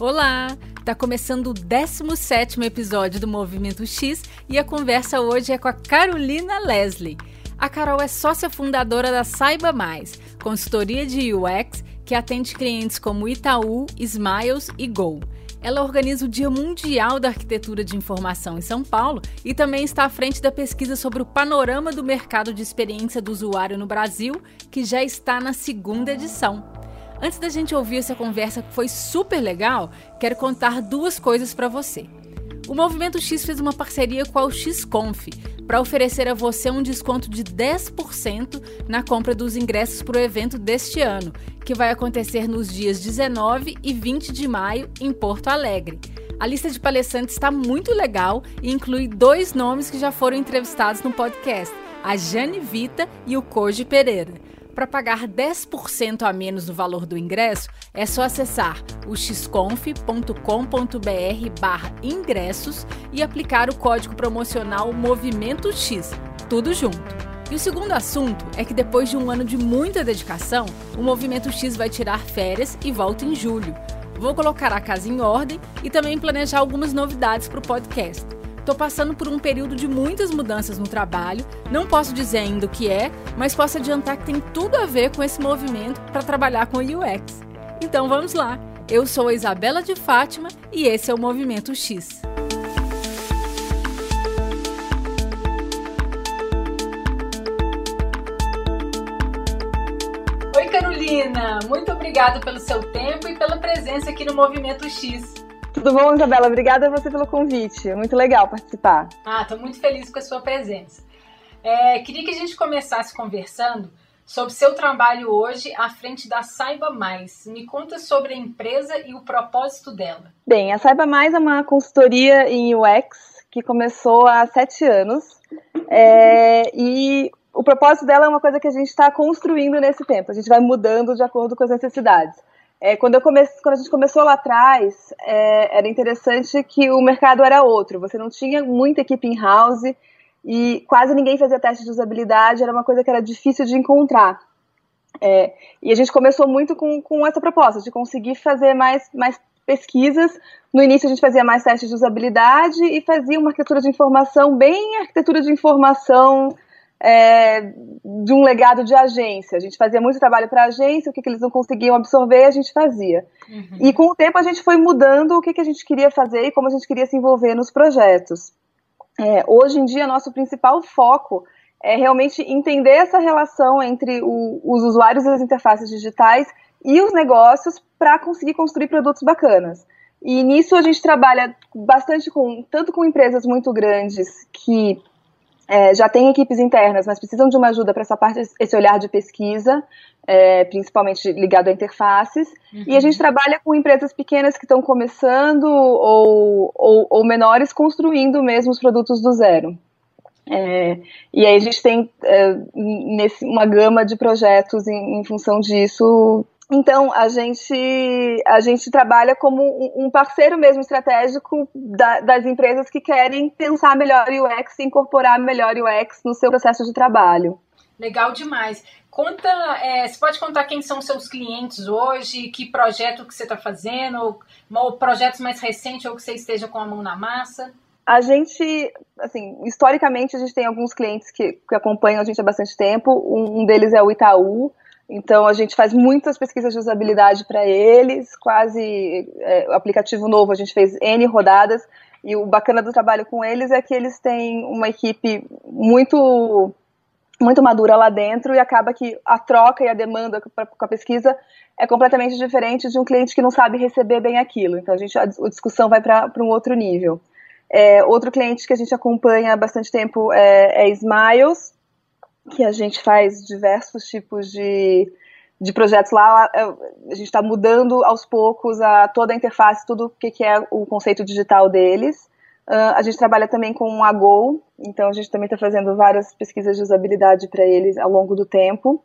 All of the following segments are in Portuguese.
Olá! Tá começando o 17 episódio do Movimento X e a conversa hoje é com a Carolina Leslie. A Carol é sócia fundadora da Saiba Mais, consultoria de UX que atende clientes como Itaú, Smiles e Gol. Ela organiza o Dia Mundial da Arquitetura de Informação em São Paulo e também está à frente da pesquisa sobre o panorama do mercado de experiência do usuário no Brasil, que já está na segunda edição. Antes da gente ouvir essa conversa que foi super legal, quero contar duas coisas para você. O Movimento X fez uma parceria com a XConf para oferecer a você um desconto de 10% na compra dos ingressos para o evento deste ano, que vai acontecer nos dias 19 e 20 de maio em Porto Alegre. A lista de palestrantes está muito legal e inclui dois nomes que já foram entrevistados no podcast: a Jane Vita e o Koji Pereira. Para pagar 10% a menos no valor do ingresso, é só acessar o xconf.com.br barra ingressos e aplicar o código promocional Movimento X, tudo junto. E o segundo assunto é que depois de um ano de muita dedicação, o Movimento X vai tirar férias e volta em julho. Vou colocar a casa em ordem e também planejar algumas novidades para o podcast. Estou passando por um período de muitas mudanças no trabalho. Não posso dizer ainda o que é, mas posso adiantar que tem tudo a ver com esse movimento para trabalhar com UX. Então vamos lá. Eu sou a Isabela de Fátima e esse é o Movimento X. Oi, Carolina! Muito obrigada pelo seu tempo e pela presença aqui no Movimento X. Tudo bom, Isabela? Obrigada a você pelo convite. É muito legal participar. Ah, estou muito feliz com a sua presença. É, queria que a gente começasse conversando sobre seu trabalho hoje à frente da Saiba Mais. Me conta sobre a empresa e o propósito dela. Bem, a Saiba Mais é uma consultoria em UX que começou há sete anos. É, e o propósito dela é uma coisa que a gente está construindo nesse tempo. A gente vai mudando de acordo com as necessidades. É, quando, eu comece, quando a gente começou lá atrás, é, era interessante que o mercado era outro. Você não tinha muita equipe in-house e quase ninguém fazia teste de usabilidade, era uma coisa que era difícil de encontrar. É, e a gente começou muito com, com essa proposta, de conseguir fazer mais, mais pesquisas. No início a gente fazia mais testes de usabilidade e fazia uma arquitetura de informação, bem arquitetura de informação é, de um legado de agência. A gente fazia muito trabalho para a agência, o que, que, eles não conseguiam absorver, a gente fazia. Uhum. E com o tempo a gente foi mudando o que, que, a gente queria fazer e como a gente queria se envolver nos projetos. É, hoje em dia, nosso principal foco é realmente entender essa relação entre o, os usuários e as interfaces digitais e os negócios para conseguir construir produtos bacanas. E nisso a gente trabalha bastante com tanto com empresas muito grandes que é, já têm equipes internas, mas precisam de uma ajuda para essa parte, esse olhar de pesquisa, é, principalmente ligado a interfaces. Uhum. E a gente trabalha com empresas pequenas que estão começando ou, ou, ou, menores construindo mesmo os produtos do zero. É, e aí a gente tem é, nesse, uma gama de projetos em, em função disso então, a gente, a gente trabalha como um parceiro mesmo estratégico da, das empresas que querem pensar melhor UX e incorporar melhor UX no seu processo de trabalho. Legal demais. Conta, é, você pode contar quem são seus clientes hoje, que projeto que você está fazendo, ou, projetos mais recentes ou que você esteja com a mão na massa? A gente, assim, historicamente a gente tem alguns clientes que, que acompanham a gente há bastante tempo. Um, um deles é o Itaú, então a gente faz muitas pesquisas de usabilidade para eles, quase é, aplicativo novo a gente fez N rodadas e o bacana do trabalho com eles é que eles têm uma equipe muito muito madura lá dentro e acaba que a troca e a demanda com a pesquisa é completamente diferente de um cliente que não sabe receber bem aquilo. Então a gente a, a discussão vai para um outro nível. É, outro cliente que a gente acompanha há bastante tempo é, é Smiles, que a gente faz diversos tipos de, de projetos lá. É, a gente está mudando aos poucos a, toda a interface, tudo o que, que é o conceito digital deles. Uh, a gente trabalha também com a Go, então a gente também está fazendo várias pesquisas de usabilidade para eles ao longo do tempo.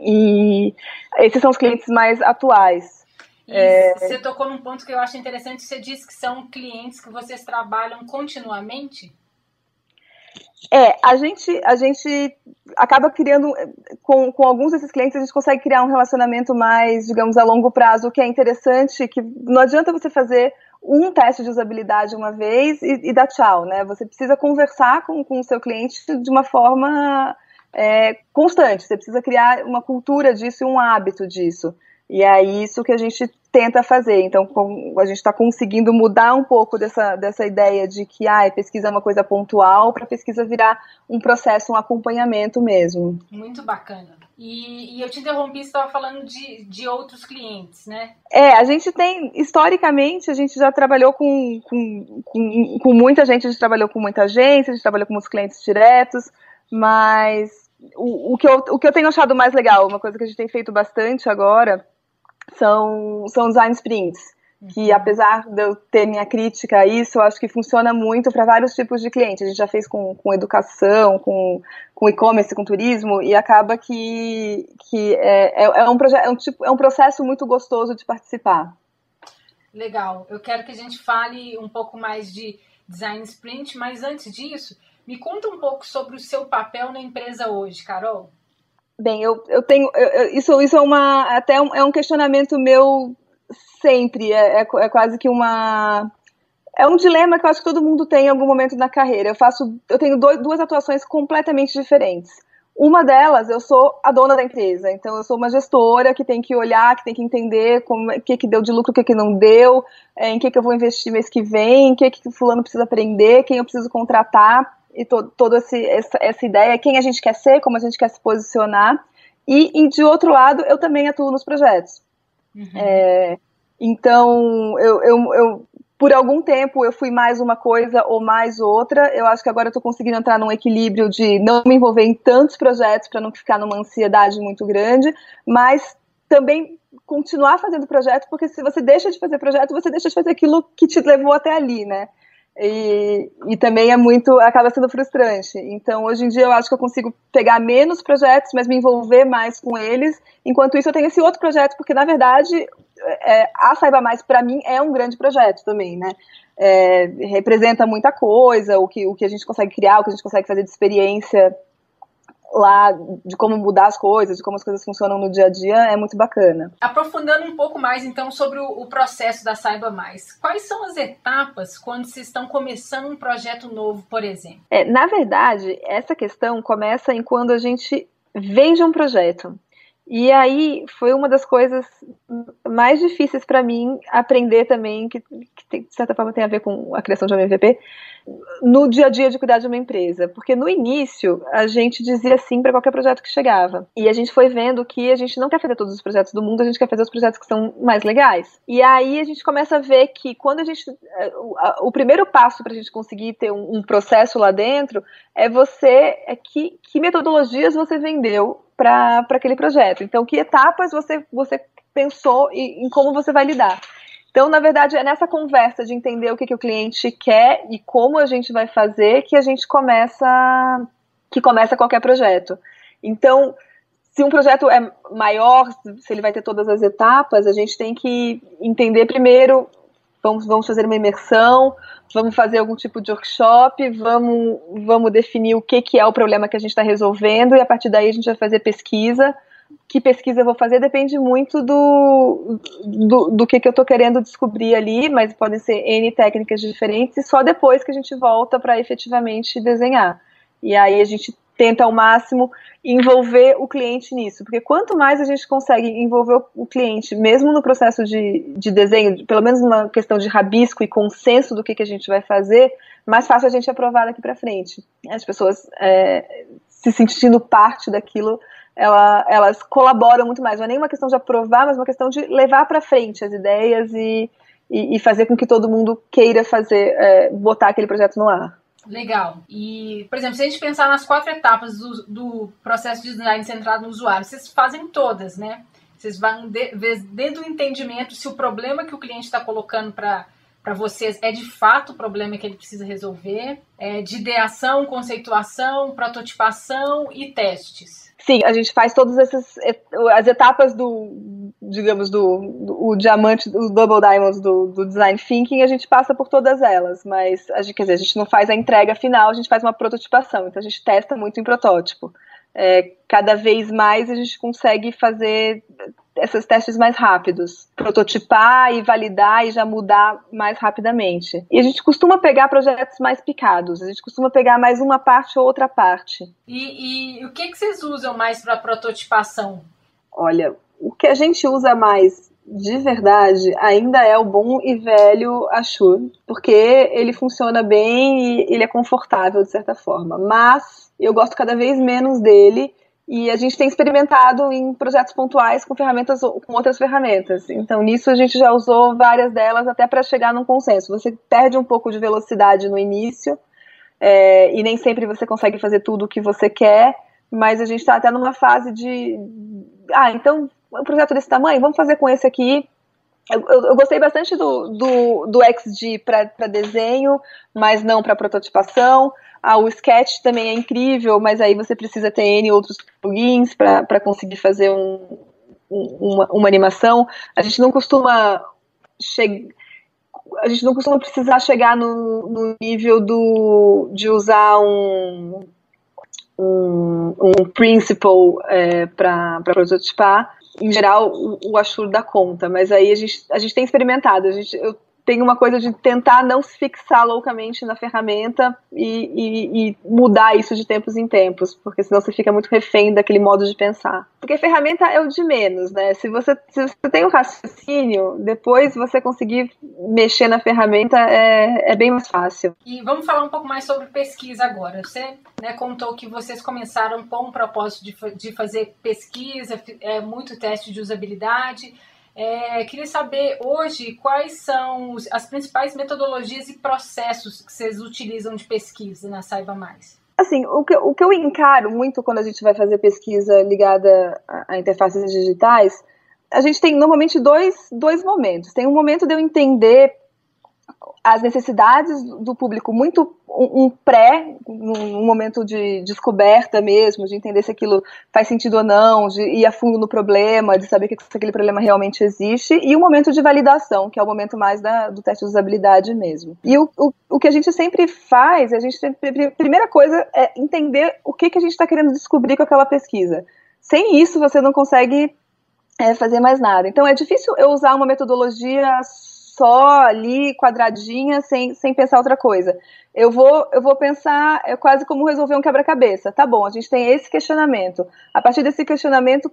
E esses são os clientes mais atuais. É... Você tocou num ponto que eu acho interessante. Você disse que são clientes que vocês trabalham continuamente? É, a gente, a gente acaba criando, com, com alguns desses clientes, a gente consegue criar um relacionamento mais, digamos, a longo prazo, o que é interessante, que não adianta você fazer um teste de usabilidade uma vez e, e dar tchau, né? Você precisa conversar com, com o seu cliente de uma forma é, constante, você precisa criar uma cultura disso e um hábito disso. E é isso que a gente tenta fazer. Então, a gente está conseguindo mudar um pouco dessa, dessa ideia de que ah, pesquisa é uma coisa pontual para pesquisa virar um processo, um acompanhamento mesmo. Muito bacana. E, e eu te interrompi, você estava falando de, de outros clientes, né? É, a gente tem, historicamente, a gente já trabalhou com, com, com, com muita gente, a gente trabalhou com muita agência, a gente trabalhou com muitos clientes diretos, mas o, o, que eu, o que eu tenho achado mais legal, uma coisa que a gente tem feito bastante agora, são, são design sprints. Que uhum. apesar de eu ter minha crítica a isso, eu acho que funciona muito para vários tipos de clientes. A gente já fez com, com educação, com, com e-commerce, com turismo, e acaba que, que é, é, é um é, um tipo, é um processo muito gostoso de participar. Legal. Eu quero que a gente fale um pouco mais de design sprint, mas antes disso, me conta um pouco sobre o seu papel na empresa hoje, Carol. Bem, eu, eu tenho. Eu, isso, isso é uma. Até um, é um questionamento meu sempre. É, é, é, quase que uma. É um dilema que eu acho que todo mundo tem em algum momento na carreira. Eu faço. Eu tenho dois, duas atuações completamente diferentes. Uma delas, eu sou a dona da empresa, então eu sou uma gestora que tem que olhar, que tem que entender o que, que deu de lucro, o que, que não deu, é, em que, que eu vou investir mês que vem, o que, que fulano precisa aprender, quem eu preciso contratar e to, toda essa, essa ideia, quem a gente quer ser, como a gente quer se posicionar. E, e de outro lado, eu também atuo nos projetos. Uhum. É, então, eu, eu, eu, por algum tempo eu fui mais uma coisa ou mais outra. Eu acho que agora eu estou conseguindo entrar num equilíbrio de não me envolver em tantos projetos para não ficar numa ansiedade muito grande, mas também continuar fazendo projeto, porque se você deixa de fazer projeto, você deixa de fazer aquilo que te levou até ali, né? E, e também é muito, acaba sendo frustrante. Então, hoje em dia, eu acho que eu consigo pegar menos projetos, mas me envolver mais com eles. Enquanto isso, eu tenho esse outro projeto, porque, na verdade, é, a Saiba Mais, para mim, é um grande projeto também, né? É, representa muita coisa, o que, o que a gente consegue criar, o que a gente consegue fazer de experiência lá de como mudar as coisas, de como as coisas funcionam no dia a dia, é muito bacana. Aprofundando um pouco mais, então, sobre o, o processo da Saiba Mais. Quais são as etapas quando se estão começando um projeto novo, por exemplo? É, na verdade, essa questão começa em quando a gente vende um projeto. E aí foi uma das coisas mais difíceis para mim aprender também, que, que de certa forma tem a ver com a criação de um MVP, no dia a dia de cuidar de uma empresa. Porque no início a gente dizia sim para qualquer projeto que chegava. E a gente foi vendo que a gente não quer fazer todos os projetos do mundo, a gente quer fazer os projetos que são mais legais. E aí a gente começa a ver que quando a gente. Eh, o, o primeiro passo para a gente conseguir ter um, um, processo lá dentro é você. É que, que metodologias você vendeu para aquele projeto. Então, que etapas você, você pensou em, em como você vai lidar. Então, na verdade, é nessa conversa de entender o que, que o cliente quer e como a gente vai fazer que a gente começa que começa qualquer projeto. Então, se um projeto é maior, se ele vai ter todas as etapas, a gente tem que entender primeiro, vamos, vamos fazer uma imersão, vamos fazer algum tipo de workshop, vamos, vamos definir o que, que é o problema que a gente está resolvendo, e a partir daí a gente vai fazer pesquisa, que pesquisa eu vou fazer depende muito do, do, do que, que eu estou querendo descobrir ali, mas podem ser N técnicas diferentes, e só depois que a gente volta para efetivamente desenhar. E aí a gente tenta ao máximo envolver o cliente nisso, porque quanto mais a gente consegue envolver o cliente, mesmo no processo de, de desenho, pelo menos numa questão de rabisco e consenso do que, que a gente vai fazer, mais fácil a gente aprovar daqui para frente. As pessoas é, se sentindo parte daquilo ela, elas colaboram muito mais. Não é nem uma questão de aprovar, mas uma questão de levar para frente as ideias e, e, e, fazer com que todo mundo queira fazer, é, botar aquele projeto no ar. Legal. E, por exemplo, se a gente pensar nas quatro etapas do, do processo de design centrado no usuário, vocês fazem todas, né? Vocês vão de, desde o entendimento se o problema que o cliente está colocando para para vocês é de fato o problema que ele precisa resolver, é de ideação, conceituação, prototipação e testes. Sim, a gente faz todas essas as etapas do, digamos, do, do o diamante, do double diamonds do, do, design thinking, a gente passa por todas elas, mas a gente, quer dizer, a gente não faz a entrega final, a gente faz uma prototipação, então a gente testa muito em protótipo. é, cada vez mais a gente consegue fazer esses testes mais rápidos, prototipar e validar e já mudar mais rapidamente. E a gente costuma pegar projetos mais picados, a gente costuma pegar mais uma parte ou outra parte. E, e o que, que vocês usam mais para prototipação? Olha, o que a gente usa mais de verdade ainda é o bom e velho Ashur, porque ele funciona bem e ele é confortável de certa forma. Mas eu gosto cada vez menos dele e a gente tem experimentado em projetos pontuais com ferramentas com outras ferramentas. Então, nisso a gente já usou várias delas até para chegar num consenso. Você perde um pouco de velocidade no início é, e nem sempre você consegue fazer tudo o que você quer, mas a gente está até numa fase de ah, então um projeto desse tamanho, vamos fazer com esse aqui. Eu, eu, gostei bastante do, do, do XG para desenho, mas não para prototipação. Ah, o Sketch também é incrível, mas aí você precisa ter N outros plugins para conseguir fazer um, uma, uma, animação. A gente não costuma chegar. A gente não costuma precisar chegar no, no nível do, de usar um, um, um principle é, para prototipar em geral, o, o Ashur dá conta, mas aí a gente, a gente tem experimentado. A gente, eu tem uma coisa de tentar não se fixar loucamente na ferramenta e, e, e, mudar isso de tempos em tempos, porque senão você fica muito refém daquele modo de pensar. Porque ferramenta é o de menos, né? Se você, se você tem um raciocínio, depois você conseguir mexer na ferramenta é, é bem mais fácil. E vamos falar um pouco mais sobre pesquisa agora. Você né, contou que vocês começaram com o propósito de, de fazer pesquisa, é, muito teste de usabilidade. É, queria saber hoje quais são as principais metodologias e processos que vocês utilizam de pesquisa na Saiba Mais. Assim, o que, o que eu encaro muito quando a gente vai fazer pesquisa ligada a, a interfaces digitais, a gente tem normalmente dois, dois momentos. Tem um momento de eu entender as necessidades do público muito um, pré, um momento de descoberta mesmo, de entender se aquilo faz sentido ou não, de ir a fundo no problema, de saber que aquele problema realmente existe, e o um momento de validação, que é o momento mais da, do teste de usabilidade mesmo. E o, o, o que a gente sempre faz, a gente primeira coisa é entender o que, que a gente está querendo descobrir com aquela pesquisa. Sem isso, você não consegue é, fazer mais nada. Então, é difícil eu usar uma metodologia só ali, quadradinha, sem, sem pensar outra coisa. Eu vou, eu vou pensar é quase como resolver um quebra-cabeça. Tá bom, a gente tem esse questionamento. A partir desse questionamento,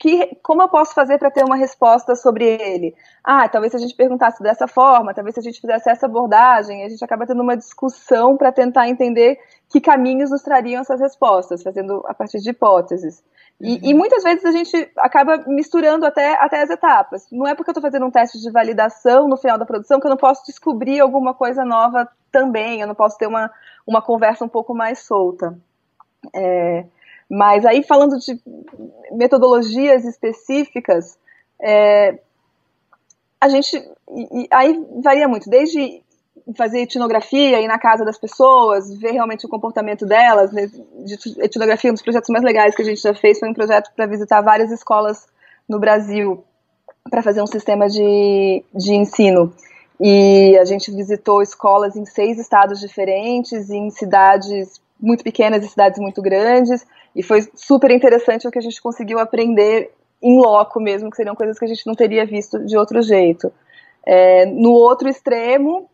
que, como eu posso fazer para ter uma resposta sobre ele? Ah, talvez se a gente perguntasse dessa forma, talvez se a gente fizesse essa abordagem, a gente acaba tendo uma discussão para tentar entender que caminhos nos trariam essas respostas, fazendo a partir de hipóteses. E, uhum. e, muitas vezes a gente acaba misturando até, até as etapas. Não é porque eu estou fazendo um teste de validação no final da produção que eu não posso descobrir alguma coisa nova também, eu não posso ter uma, uma conversa um pouco mais solta. É, mas aí, falando de metodologias específicas, é, a gente. E, aí varia muito, desde fazer etnografia, ir na casa das pessoas, ver realmente o comportamento delas. Né? De etnografia, um dos projetos mais legais que a gente já fez foi um projeto para visitar várias escolas no Brasil para fazer um sistema de, de ensino. E a gente visitou escolas em seis estados diferentes, em cidades muito pequenas e cidades muito grandes, e foi super interessante o que a gente conseguiu aprender em loco mesmo, que seriam coisas que a gente não teria visto de outro jeito. É, no outro extremo,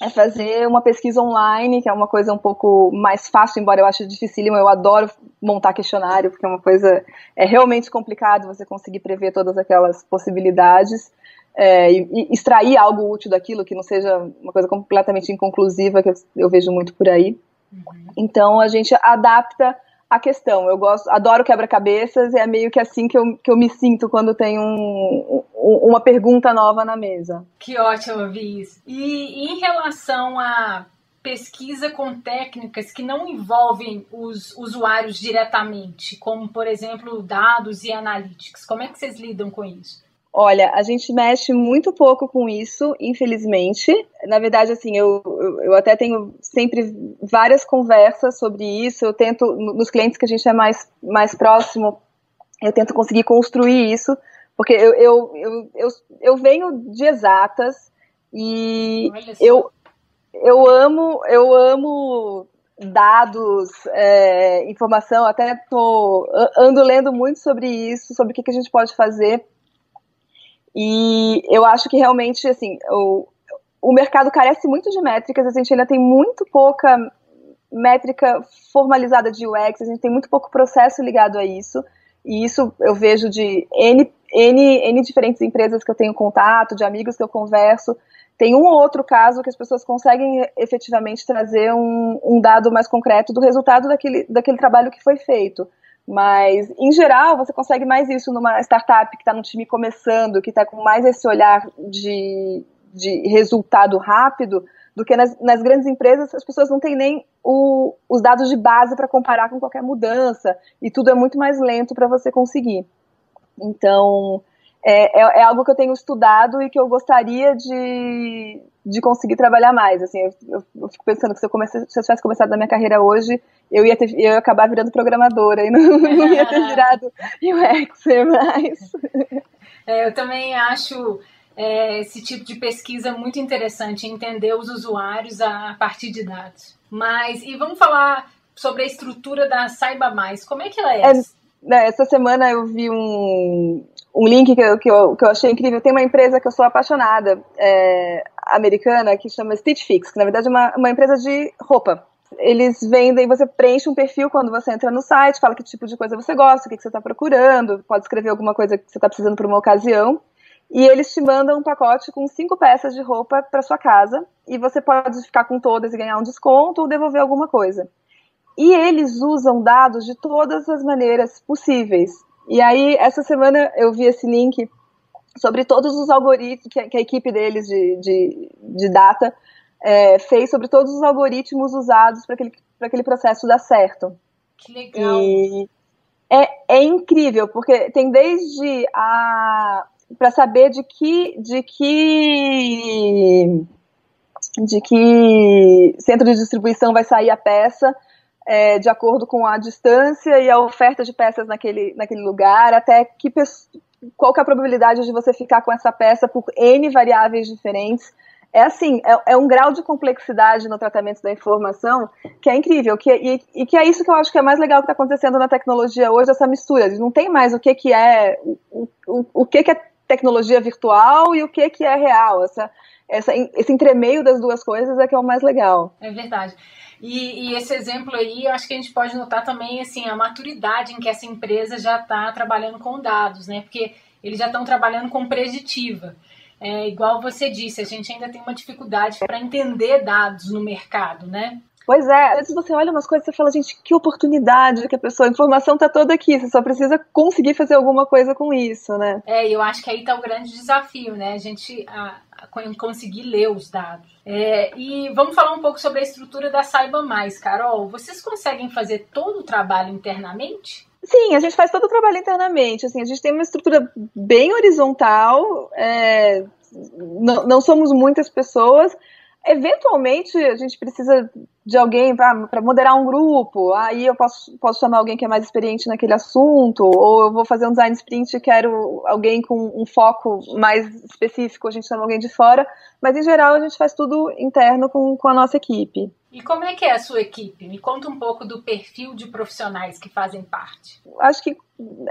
é fazer uma pesquisa online, que é uma coisa um pouco mais fácil, embora eu ache dificílimo. Eu adoro montar questionário, porque é uma coisa é realmente complicado você conseguir prever todas aquelas possibilidades é, e, e, extrair algo útil daquilo, que não seja uma coisa completamente inconclusiva, que eu, eu vejo muito por aí. Uhum. Então a gente adapta a questão. Eu gosto, adoro quebra-cabeças e é meio que assim que eu, que eu me sinto quando tem um, um, uma pergunta nova na mesa. Que ótimo ouvir. E em relação a pesquisa com técnicas que não envolvem os usuários diretamente, como por exemplo dados e analytics, como é que vocês lidam com isso? Olha, a gente mexe muito pouco com isso, infelizmente. Na verdade, assim, eu, eu, até tenho sempre várias conversas sobre isso. Eu tento, nos clientes que a gente é mais, mais próximo, eu tento conseguir construir isso, porque eu, eu, eu, eu, eu venho de exatas e eu, eu amo, eu amo dados, é, informação, até tô, ando lendo muito sobre isso, sobre o que, que a gente pode fazer. E eu acho que realmente, assim, o, o mercado carece muito de métricas, a gente ainda tem muito pouca métrica formalizada de UX, a gente tem muito pouco processo ligado a isso, e isso eu vejo de N, N, N diferentes empresas que eu tenho contato, de amigos que eu converso, tem um ou outro caso que as pessoas conseguem efetivamente trazer um, um dado mais concreto do resultado daquele, daquele trabalho que foi feito. Mas, em geral, você consegue mais isso numa startup que está num time começando, que está com mais esse olhar de, de resultado rápido, do que nas, nas, grandes empresas as pessoas não têm nem o, os dados de base para comparar com qualquer mudança, e tudo é muito mais lento para você conseguir. Então, é, é, é, algo que eu tenho estudado e que eu gostaria de, de conseguir trabalhar mais. Assim, eu, eu, eu fico pensando que se eu, comece, se eu tivesse começado na minha carreira hoje, eu ia, ter, eu ia acabar virando programadora e não, não ia ter virado UXer mais. É, eu também acho é, esse tipo de pesquisa muito interessante, entender os usuários a, partir de dados. Mas, e vamos falar sobre a estrutura da Saiba Mais. Como é que ela é? é né, essa semana eu vi um, um link que eu, que, eu, que eu achei incrível. Tem uma empresa que eu sou apaixonada, é, americana, que chama Stitch Fix, que na verdade é uma, uma empresa de roupa. Eles vendem, você preenche um perfil quando você entra no site, fala que tipo de coisa você gosta, o que, que você está procurando, pode escrever alguma coisa que você está precisando para uma ocasião. E eles te mandam um pacote com cinco peças de roupa para sua casa, e você pode ficar com todas e ganhar um desconto ou devolver alguma coisa. E eles usam dados de todas as maneiras possíveis. E aí, essa semana eu vi esse link sobre todos os algoritmos que a, que a equipe deles de, de, de data é, fez sobre todos os algoritmos usados para aquele, aquele processo dar certo. Que legal! E é, é incrível, porque tem desde a para saber de que de que de que centro de distribuição vai sair a peça é, de acordo com a distância e a oferta de peças naquele, naquele lugar, até que qual que é a probabilidade de você ficar com essa peça por N variáveis diferentes. É assim, é, é um grau de complexidade no tratamento da informação que é incrível, que, e, e que é isso que eu acho que é mais legal que está acontecendo na tecnologia hoje, essa mistura. Não tem mais o que, que é o, o, o que, que é tecnologia virtual e o que, que é real. Essa, essa, esse entremeio das duas coisas é que é o mais legal. É verdade. E, e, esse exemplo aí, eu acho que a gente pode notar também assim a maturidade em que essa empresa já está trabalhando com dados, né? Porque eles já estão trabalhando com preditiva. É, igual você disse, a gente ainda tem uma dificuldade para entender dados no mercado, né? Pois é, às vezes você olha umas coisas e fala, gente, que oportunidade que a pessoa, a informação está toda aqui, você só precisa conseguir fazer alguma coisa com isso, né? É, eu acho que aí está o grande desafio, né? A gente a, a conseguir ler os dados. É, e vamos falar um pouco sobre a estrutura da Saiba Mais, Carol. Vocês conseguem fazer todo o trabalho internamente? Sim, a gente faz todo o trabalho internamente. Assim, a gente tem uma estrutura bem horizontal. É, não, não somos muitas pessoas, Eventualmente, a gente precisa de alguém para moderar um grupo, aí eu posso, posso chamar alguém que é mais experiente naquele assunto, ou eu vou fazer um design sprint e quero alguém com um foco mais específico, a gente chama alguém de fora, mas em geral a gente faz tudo interno com, com a nossa equipe. E como é que é a sua equipe? Me conta um pouco do perfil de profissionais que fazem parte. Acho que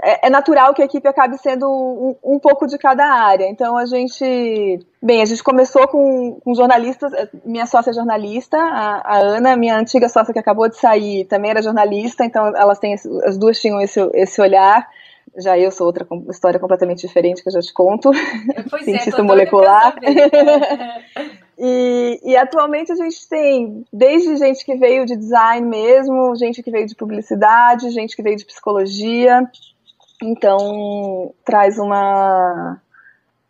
é, é natural que a equipe acabe sendo um, um, pouco de cada área. Então a gente, bem, a gente começou com, com jornalistas. Minha sócia é jornalista, a, a, Ana, minha antiga sócia que acabou de sair, também era jornalista. Então elas têm, as duas tinham esse, esse olhar. Já eu sou outra história completamente diferente que eu já te conto. Pois Cientista é, molecular. e, e atualmente a gente tem desde gente que veio de design mesmo, gente que veio de publicidade, gente que veio de psicologia. Então traz uma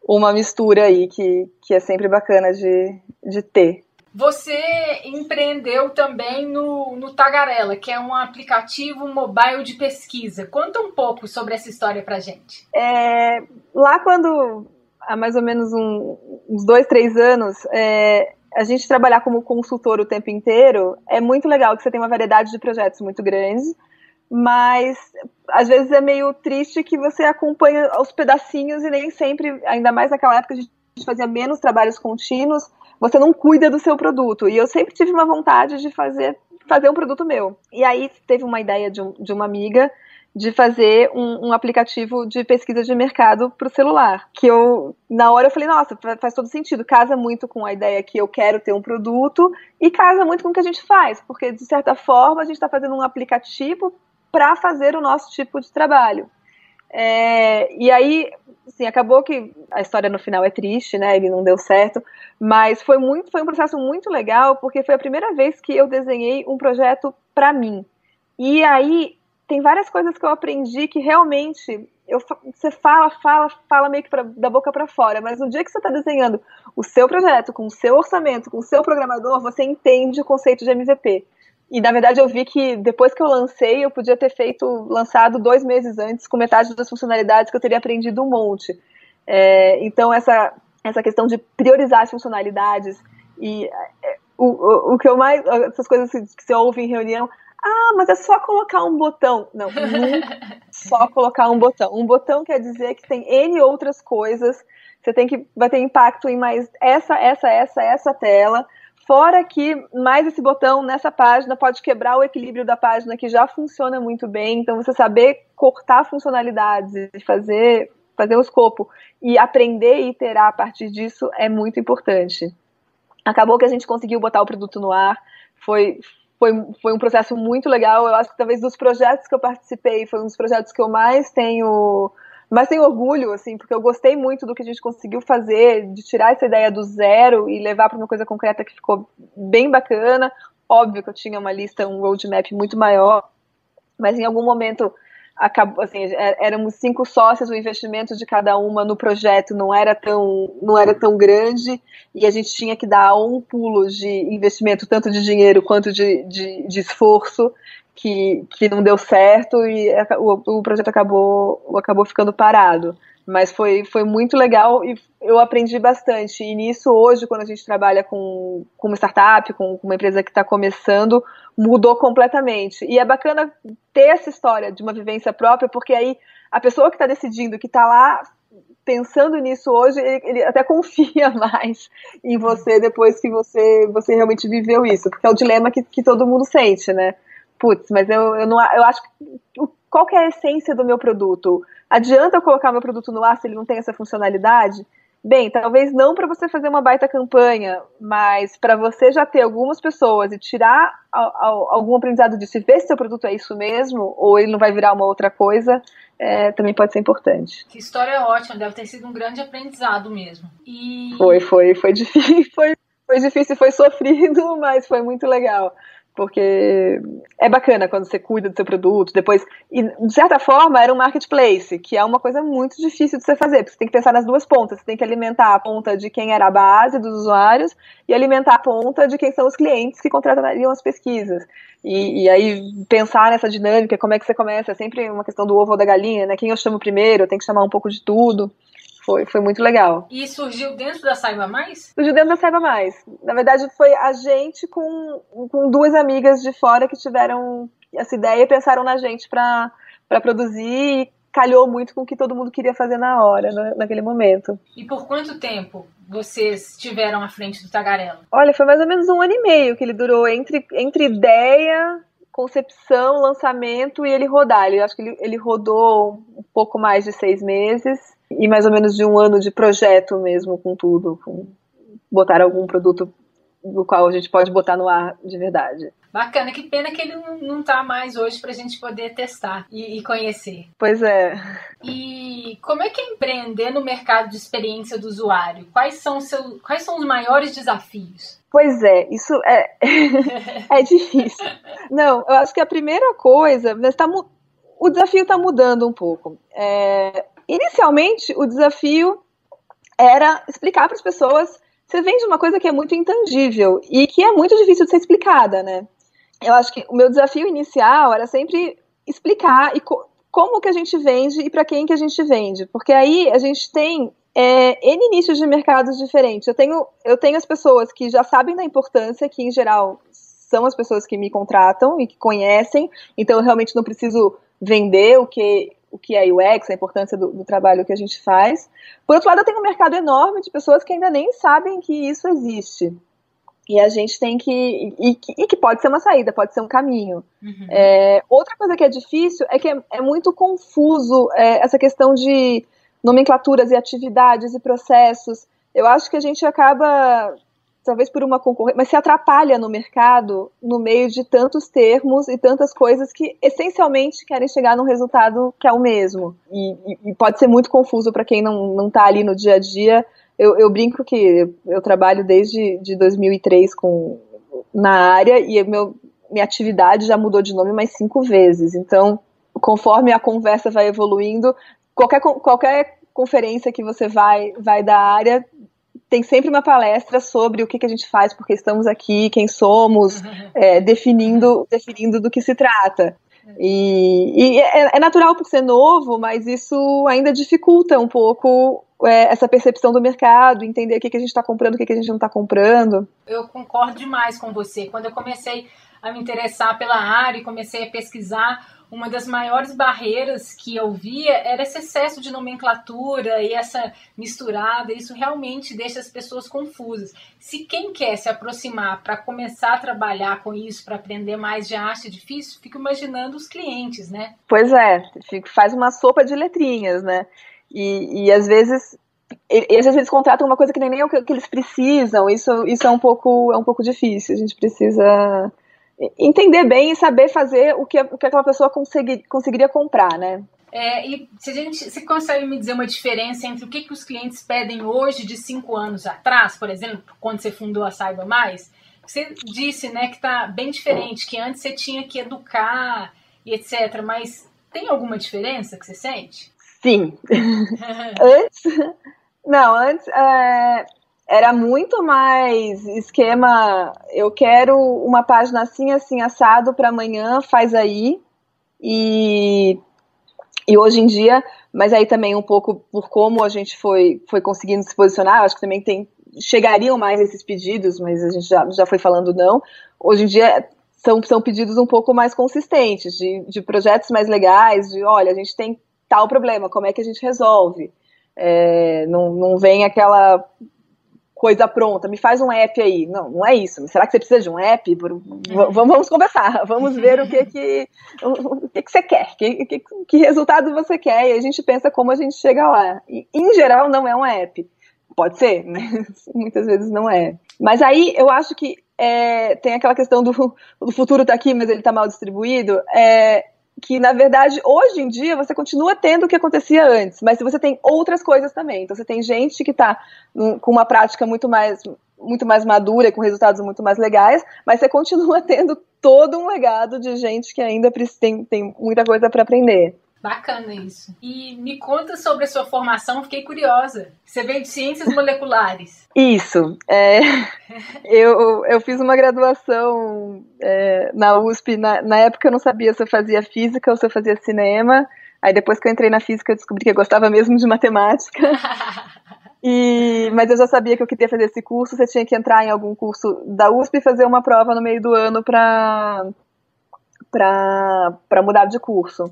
uma mistura aí que, que é sempre bacana de, de ter. Você empreendeu também no, no Tagarela, que é um aplicativo mobile de pesquisa. Conta um pouco sobre essa história pra gente. É, lá quando, há mais ou menos um, uns dois, três anos, é, a gente trabalhar como consultor o tempo inteiro, é muito legal que você tem uma variedade de projetos muito grandes, mas às vezes é meio triste que você acompanha os pedacinhos e nem sempre, ainda mais naquela época a gente fazia menos trabalhos contínuos, você não cuida do seu produto. E eu sempre tive uma vontade de fazer fazer um produto meu. E aí teve uma ideia de, um, de uma amiga de fazer um, um, aplicativo de pesquisa de mercado para o celular. Que eu, na hora, eu falei, nossa, faz todo sentido. Casa muito com a ideia que eu quero ter um produto e casa muito com o que a gente faz, porque de certa forma a gente está fazendo um aplicativo para fazer o nosso tipo de trabalho. É, e aí, assim, acabou que a história no final é triste, né? Ele não deu certo, mas foi muito, foi um processo muito legal porque foi a primeira vez que eu desenhei um projeto para mim. E aí tem várias coisas que eu aprendi que realmente eu, você fala, fala, fala meio que pra, da boca para fora, mas no dia que você está desenhando o seu projeto, com o seu orçamento, com o seu programador, você entende o conceito de MVP. E na verdade eu vi que depois que eu lancei, eu podia ter feito, lançado dois meses antes, com metade das funcionalidades que eu teria aprendido um monte. É, então essa, essa questão de priorizar as funcionalidades e é, o, o, o que eu mais. essas coisas que você ouve em reunião. Ah, mas é só colocar um botão. Não, nunca só colocar um botão. Um botão quer dizer que tem N outras coisas. Você tem que vai ter impacto em mais essa, essa, essa, essa tela. Fora que mais esse botão nessa página pode quebrar o equilíbrio da página que já funciona muito bem. Então, você saber cortar funcionalidades e fazer, fazer o escopo e aprender e iterar a partir disso é muito importante. Acabou que a gente conseguiu botar o produto no ar. Foi, foi, foi um processo muito legal. Eu acho que talvez dos projetos que eu participei, foi um dos projetos que eu mais tenho mas tenho orgulho, assim, porque eu gostei muito do que a gente conseguiu fazer, de tirar essa ideia do zero e levar para uma coisa concreta que ficou bem bacana. Óbvio que eu tinha uma lista, um roadmap muito maior, mas em algum momento acabou, assim, é, éramos cinco sócios, o investimento de cada uma no projeto não era tão, não era tão grande e a gente tinha que dar um pulo de investimento, tanto de dinheiro quanto de, de, de esforço que, que não deu certo e o, o projeto acabou, acabou ficando parado. Mas foi, foi muito legal e eu aprendi bastante. E nisso, hoje, quando a gente trabalha com, com uma startup, com, com uma empresa que está começando, mudou completamente. E é bacana ter essa história de uma vivência própria, porque aí a pessoa que está decidindo, que está lá pensando nisso hoje, ele, ele, até confia mais em você depois que você, você realmente viveu isso, porque é o dilema que, que todo mundo sente, né? putz, mas eu, eu, não, eu acho que qual que é a essência do meu produto? Adianta eu colocar meu produto no ar se ele não tem essa funcionalidade? Bem, talvez não para você fazer uma baita campanha, mas para você já ter algumas pessoas e tirar algum aprendizado disso e ver se seu produto é isso mesmo, ou ele não vai virar uma outra coisa, é, também pode ser importante. Que história ótima, deve ter sido um grande aprendizado mesmo. E... Foi, foi, foi difícil, foi, foi difícil, foi sofrido, mas foi muito legal porque é bacana quando você cuida do seu produto, depois, e de certa forma era um marketplace, que é uma coisa muito difícil de você fazer, porque você tem que pensar nas duas pontas, você tem que alimentar a ponta de quem era a base dos usuários e alimentar a ponta de quem são os clientes que contratariam as pesquisas. E, e aí pensar nessa dinâmica, como é que você começa, é sempre uma questão do ovo ou da galinha, né? Quem eu chamo primeiro, eu tenho que chamar um pouco de tudo. Foi, foi muito legal. E surgiu dentro da Saiba Mais? Surgiu dentro da Saiba Mais. Na verdade, foi a gente com, com duas amigas de fora que tiveram essa ideia e pensaram na gente para produzir e calhou muito com o que todo mundo queria fazer na hora, na, naquele momento. E por quanto tempo vocês tiveram à frente do Tagarela? Olha, foi mais ou menos um ano e meio que ele durou entre, entre ideia, concepção, lançamento e ele rodar. Ele, acho que ele, ele rodou um pouco mais de seis meses e mais ou menos de um ano de projeto mesmo com tudo, com botar algum produto do qual a gente pode botar no ar de verdade. Bacana, que pena que ele não está mais hoje para a gente poder testar e, e, conhecer. Pois é. E como é que é empreender no mercado de experiência do usuário? Quais são, seu, quais são os maiores desafios? Pois é, isso é, é difícil. Não, eu acho que a primeira coisa, tá, o desafio está mudando um pouco. É, Inicialmente, o desafio era explicar para as pessoas. Você vende uma coisa que é muito intangível e que é muito difícil de ser explicada, né? Eu acho que o meu desafio inicial era sempre explicar e co como que a gente vende e para quem que a gente vende, porque aí a gente tem é, N nichos de mercados diferentes. Eu tenho, eu tenho as pessoas que já sabem da importância, que em geral são as pessoas que me contratam e que conhecem, então eu realmente não preciso vender o que o que é UX, a importância do, do, trabalho que a gente faz. Por outro lado, eu tenho um mercado enorme de pessoas que ainda nem sabem que isso existe. E a gente tem que. E, e, que pode ser uma saída, pode ser um caminho. Uhum. É, outra coisa que é difícil é que é, é muito confuso é, essa questão de nomenclaturas e atividades e processos. Eu acho que a gente acaba talvez por uma concorrência, mas se atrapalha no mercado no meio de tantos termos e tantas coisas que essencialmente querem chegar num resultado que é o mesmo. E, e pode ser muito confuso para quem não está ali no dia a dia. Eu, eu brinco que eu, eu, trabalho desde de 2003 com, na área e meu, minha atividade já mudou de nome mais cinco vezes. Então, conforme a conversa vai evoluindo, qualquer, qualquer conferência que você vai, vai da área tem sempre uma palestra sobre o que, que a gente faz, porque estamos aqui, quem somos, é, definindo, definindo do que se trata. E, e é, é, natural por ser novo, mas isso ainda dificulta um pouco é, essa percepção do mercado, entender o que, que a gente está comprando, o que, que a gente não está comprando. Eu concordo demais com você. Quando eu comecei a me interessar pela área e comecei a pesquisar, uma das maiores barreiras que eu via era esse excesso de nomenclatura e essa misturada. Isso realmente deixa as pessoas confusas. Se quem quer se aproximar para começar a trabalhar com isso, para aprender mais, já acha difícil, fica imaginando os clientes, né? Pois é, faz uma sopa de letrinhas, né? E, e às vezes e, às vezes eles contratam uma coisa que nem, nem é o que, que eles precisam. Isso, isso é um pouco é um pouco difícil. A gente precisa entender bem e saber fazer o que, o que aquela pessoa conseguir, conseguiria comprar, né? É, e se a gente se consegue me dizer uma diferença entre o que, que os clientes pedem hoje de cinco anos atrás, por exemplo, quando você fundou a Saiba Mais, você disse né, que está bem diferente, que antes você tinha que educar e etc. Mas tem alguma diferença que você sente? Sim. antes. Não, antes. É, era muito mais esquema. Eu quero uma página assim, assim, assado para amanhã, faz aí. E, e hoje em dia, mas aí também um pouco por como a gente foi, foi conseguindo se posicionar, acho que também tem. Chegariam mais esses pedidos, mas a gente já, já foi falando não. Hoje em dia são, são pedidos um pouco mais consistentes, de, de projetos mais legais, de olha, a gente tem tal problema, como é que a gente resolve? É, não, não vem aquela coisa pronta, me faz um app aí. Não, não é isso. Será que você precisa de um app? Vamos, vamos conversar, vamos ver o que que, o que, que você quer, que, que, que resultado você quer, e a gente pensa como a gente chega lá. E, em geral, não é um app. Pode ser, mas muitas vezes não é. Mas aí eu acho que é, tem aquela questão do, do futuro está aqui, mas ele está mal distribuído. É, que na verdade hoje em dia você continua tendo o que acontecia antes, mas você tem outras coisas também. Então você tem gente que está com uma prática muito mais muito mais madura, com resultados muito mais legais, mas você continua tendo todo um legado de gente que ainda tem, tem muita coisa para aprender. Bacana isso. E me conta sobre a sua formação, fiquei curiosa. Você veio de ciências moleculares. Isso. É, eu, eu fiz uma graduação é, na USP. Na, na época eu não sabia se eu fazia física ou se eu fazia cinema. Aí depois que eu entrei na física eu descobri que eu gostava mesmo de matemática. E, mas eu já sabia que eu queria fazer esse curso. Você tinha que entrar em algum curso da USP e fazer uma prova no meio do ano para mudar de curso.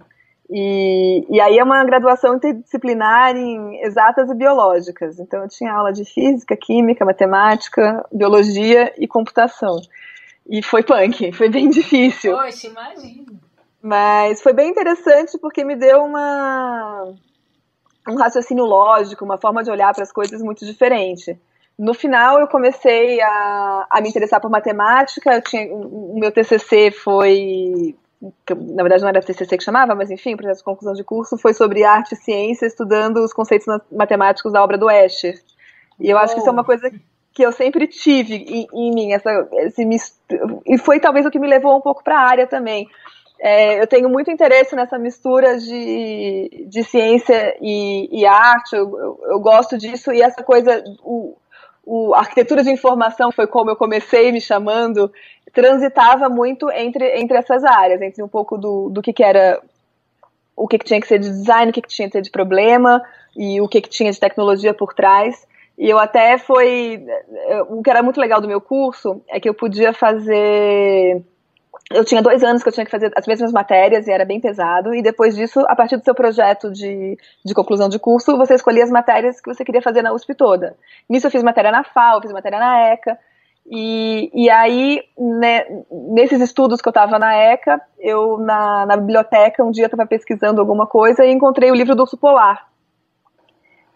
E, e aí é uma graduação interdisciplinar em exatas e biológicas. Então eu tinha aula de física, química, matemática, biologia e computação. E foi punk, foi bem difícil. Poxa, imagino. Mas foi bem interessante porque me deu uma um raciocínio lógico, uma forma de olhar para as coisas muito diferente. No final, eu comecei a, a me interessar por matemática. Eu tinha, o meu TCC foi que na verdade não era TCC que chamava, mas enfim, o processo de conclusão de curso foi sobre arte e ciência, estudando os conceitos matemáticos da obra do Escher. E eu acho que isso é uma coisa que eu sempre tive em, em mim, essa, esse e foi talvez o que me levou um pouco para a área também. É, eu tenho muito interesse nessa mistura de, de ciência e, e arte, eu, eu, eu, gosto disso, e essa coisa, o, o, a arquitetura de informação foi como eu comecei me chamando, transitava muito entre, entre essas áreas, entre um pouco do, do que, que era o que, que tinha que ser de design, o que, que tinha que ser de problema e o que, que tinha de tecnologia por trás. E eu até foi. O que era muito legal do meu curso é que eu podia fazer. Eu tinha dois anos que eu tinha que fazer as mesmas matérias e era bem pesado. E depois disso, a partir do seu projeto de, de conclusão de curso, você escolhia as matérias que você queria fazer na USP toda. Nisso eu fiz matéria na FAO, fiz matéria na ECA. E, e aí, né, nesses estudos que eu estava na ECA, eu na, na biblioteca um dia estava pesquisando alguma coisa e encontrei o livro do Urso Polar.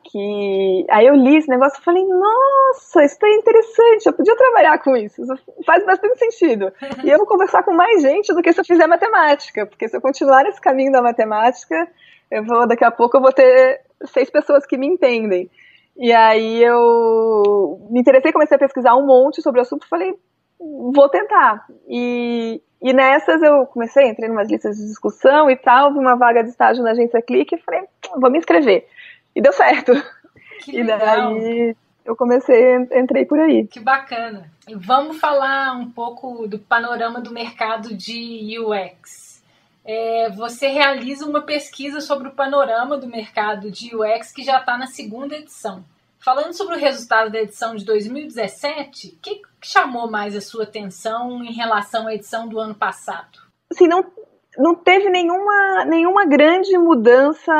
Que aí eu li esse negócio e falei, nossa, isso é interessante, eu podia trabalhar com isso, faz bastante sentido. E eu vou conversar com mais gente do que se eu fizer matemática, porque se eu continuar nesse caminho da matemática, eu vou, daqui a pouco eu vou ter seis pessoas que me entendem. E aí eu me interessei, comecei a pesquisar um monte sobre o assunto, falei, vou tentar. E, e nessas eu comecei, entrei em umas listas de discussão e tal, vi uma vaga de estágio na agência Clique e falei, vou me inscrever. E deu certo. Que e daí eu comecei, entrei por aí. Que bacana. E vamos falar um pouco do panorama do mercado de UX. É, você realiza uma pesquisa sobre o panorama do mercado de UX que já está na segunda edição. Falando sobre o resultado da edição de 2017, o que chamou mais a sua atenção em relação à edição do ano passado? Sim, não, não teve nenhuma, nenhuma grande mudança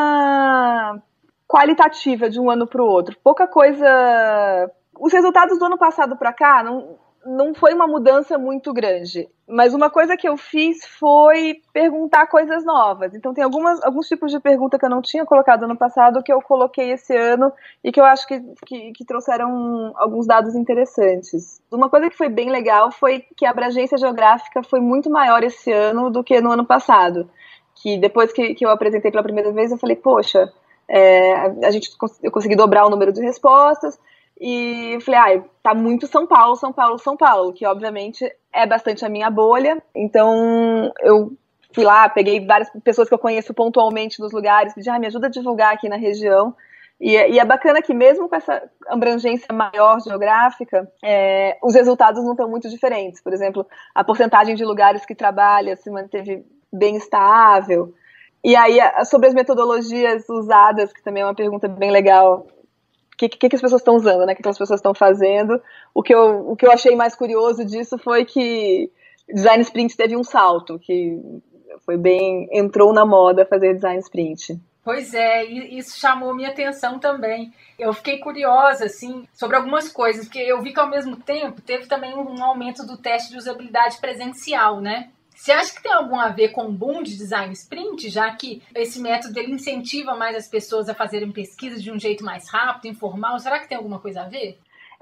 qualitativa de um ano para o outro. Pouca coisa. Os resultados do ano passado para cá não, não foi uma mudança muito grande. Mas uma coisa que eu fiz foi perguntar coisas novas. Então tem algumas, alguns tipos de pergunta que eu não tinha colocado no passado que eu coloquei esse ano e que eu acho que, que, que trouxeram alguns dados interessantes. Uma coisa que foi bem legal foi que a abrangência geográfica foi muito maior esse ano do que no ano passado. Que depois que, que eu apresentei pela primeira vez, eu falei, poxa, é, a gente, eu consegui dobrar o número de respostas e falei, ai, ah, tá muito São Paulo, São Paulo, São Paulo, que obviamente é bastante a minha bolha. Então eu fui lá, peguei várias pessoas que eu conheço pontualmente nos lugares, pedi, ah, me ajuda a divulgar aqui na região. E, e é bacana que mesmo com essa abrangência maior geográfica, é, os resultados não estão muito diferentes. Por exemplo, a porcentagem de lugares que trabalha se manteve bem estável. E aí, sobre as metodologias usadas, que também é uma pergunta bem legal, que, que, que as pessoas estão usando, né? O que, que as pessoas estão fazendo. O que, eu, o que eu achei mais curioso disso foi que design sprint teve um salto, que foi bem. entrou na moda fazer design sprint. Pois é, isso chamou minha atenção também. Eu fiquei curiosa, assim, sobre algumas coisas, porque eu vi que ao mesmo tempo teve também um aumento do teste de usabilidade presencial, né? Você acha que tem algum a ver com o boom de design sprint, já que esse método ele incentiva mais as pessoas a fazerem pesquisa de um jeito mais rápido, informal? Será que tem alguma coisa a ver?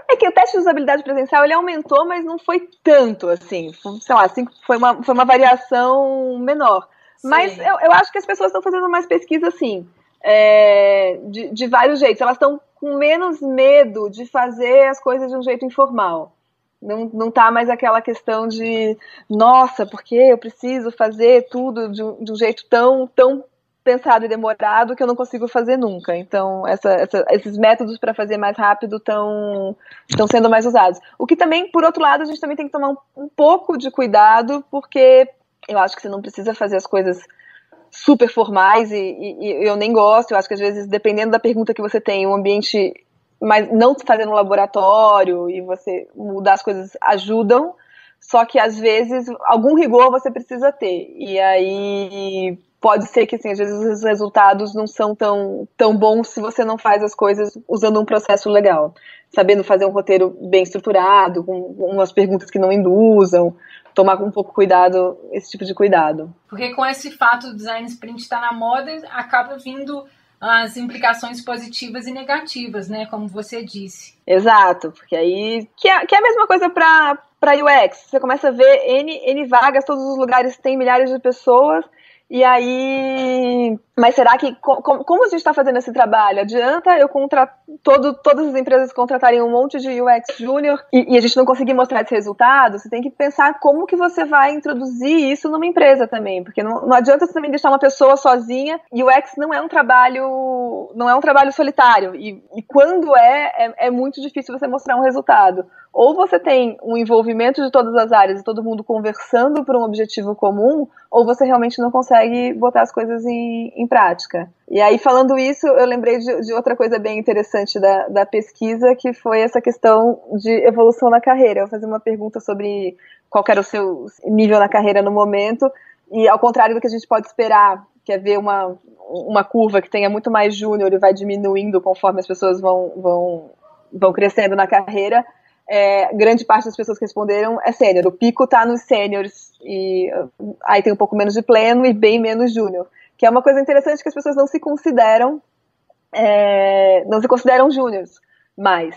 É que o teste de usabilidade presencial ele aumentou, mas não foi tanto assim. Sei lá, assim, foi, uma, foi uma variação menor. Sim. Mas eu, eu acho que as pessoas estão fazendo mais pesquisa assim, é, de, de vários jeitos. Elas estão com menos medo de fazer as coisas de um jeito informal. Não, não tá mais aquela questão de, nossa, porque eu preciso fazer tudo de, de um jeito tão, tão pensado e demorado que eu não consigo fazer nunca. Então, essa, essa, esses métodos para fazer mais rápido estão sendo mais usados. O que também, por outro lado, a gente também tem que tomar um, um pouco de cuidado, porque eu acho que você não precisa fazer as coisas super formais e, e, e, eu nem gosto. Eu acho que às vezes, dependendo da pergunta que você tem, o ambiente mas não fazer no laboratório e você mudar as coisas ajudam, só que às vezes algum rigor você precisa ter. E aí pode ser que assim, às vezes os resultados não são tão, tão bons se você não faz as coisas usando um processo legal. Sabendo fazer um roteiro bem estruturado, com umas perguntas que não induzam, tomar um pouco cuidado, esse tipo de cuidado. Porque com esse fato do design sprint estar tá na moda, acaba vindo as implicações positivas e negativas, né? Como você disse. Exato, porque aí. Que é, que é a mesma coisa para UX. Você começa a ver N, N vagas, todos os lugares têm milhares de pessoas, e aí, mas será que como, como a gente está fazendo esse trabalho? Adianta eu contratar todas as empresas contratarem um monte de UX Júnior e, e, a gente não conseguir mostrar esse resultado? Você tem que pensar como que você vai introduzir isso numa empresa também, porque não, não adianta você também deixar uma pessoa sozinha. UX não é um trabalho, não é um trabalho solitário e, e quando é, é, é muito difícil você mostrar um resultado ou você tem um envolvimento de todas as áreas e todo mundo conversando por um objetivo comum, ou você realmente não consegue botar as coisas em, em prática. E aí, falando isso, eu lembrei de, de outra coisa bem interessante da, da, pesquisa, que foi essa questão de evolução na carreira. Eu fazer uma pergunta sobre qual era o seu nível na carreira no momento, e ao contrário do que a gente pode esperar, que é ver uma, uma curva que tenha muito mais júnior e vai diminuindo conforme as pessoas vão, vão, vão crescendo na carreira, é, grande parte das pessoas que responderam é sênior. O pico está nos sêniores, e aí tem um pouco menos de pleno e bem menos júnior. Que é uma coisa interessante que as pessoas não se consideram, é, não se consideram júniores mais.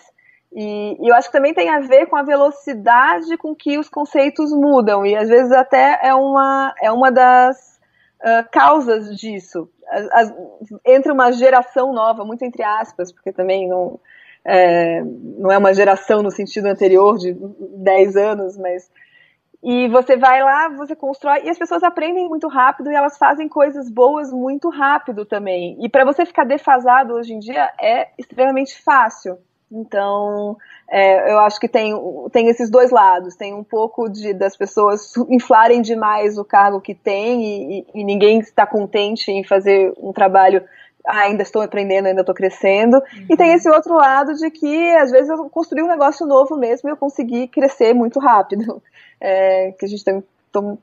E, e, eu acho que também tem a ver com a velocidade com que os conceitos mudam, e às vezes até é uma, é uma das uh, causas disso. As, as, entre uma geração nova, muito entre aspas, porque também não, é, não é uma geração no sentido anterior de 10 anos, mas. E você vai lá, você constrói, e as pessoas aprendem muito rápido e elas fazem coisas boas muito rápido também. E para você ficar defasado hoje em dia é extremamente fácil. Então, é, eu acho que tem, tem esses dois lados. Tem um pouco de das pessoas inflarem demais o cargo que tem e, e, e ninguém está contente em fazer um trabalho. Ainda estou aprendendo, ainda estou crescendo. Uhum. E tem uhum. esse outro lado de que, às vezes, eu construí um negócio novo mesmo e eu consegui crescer muito rápido. É, que a gente tem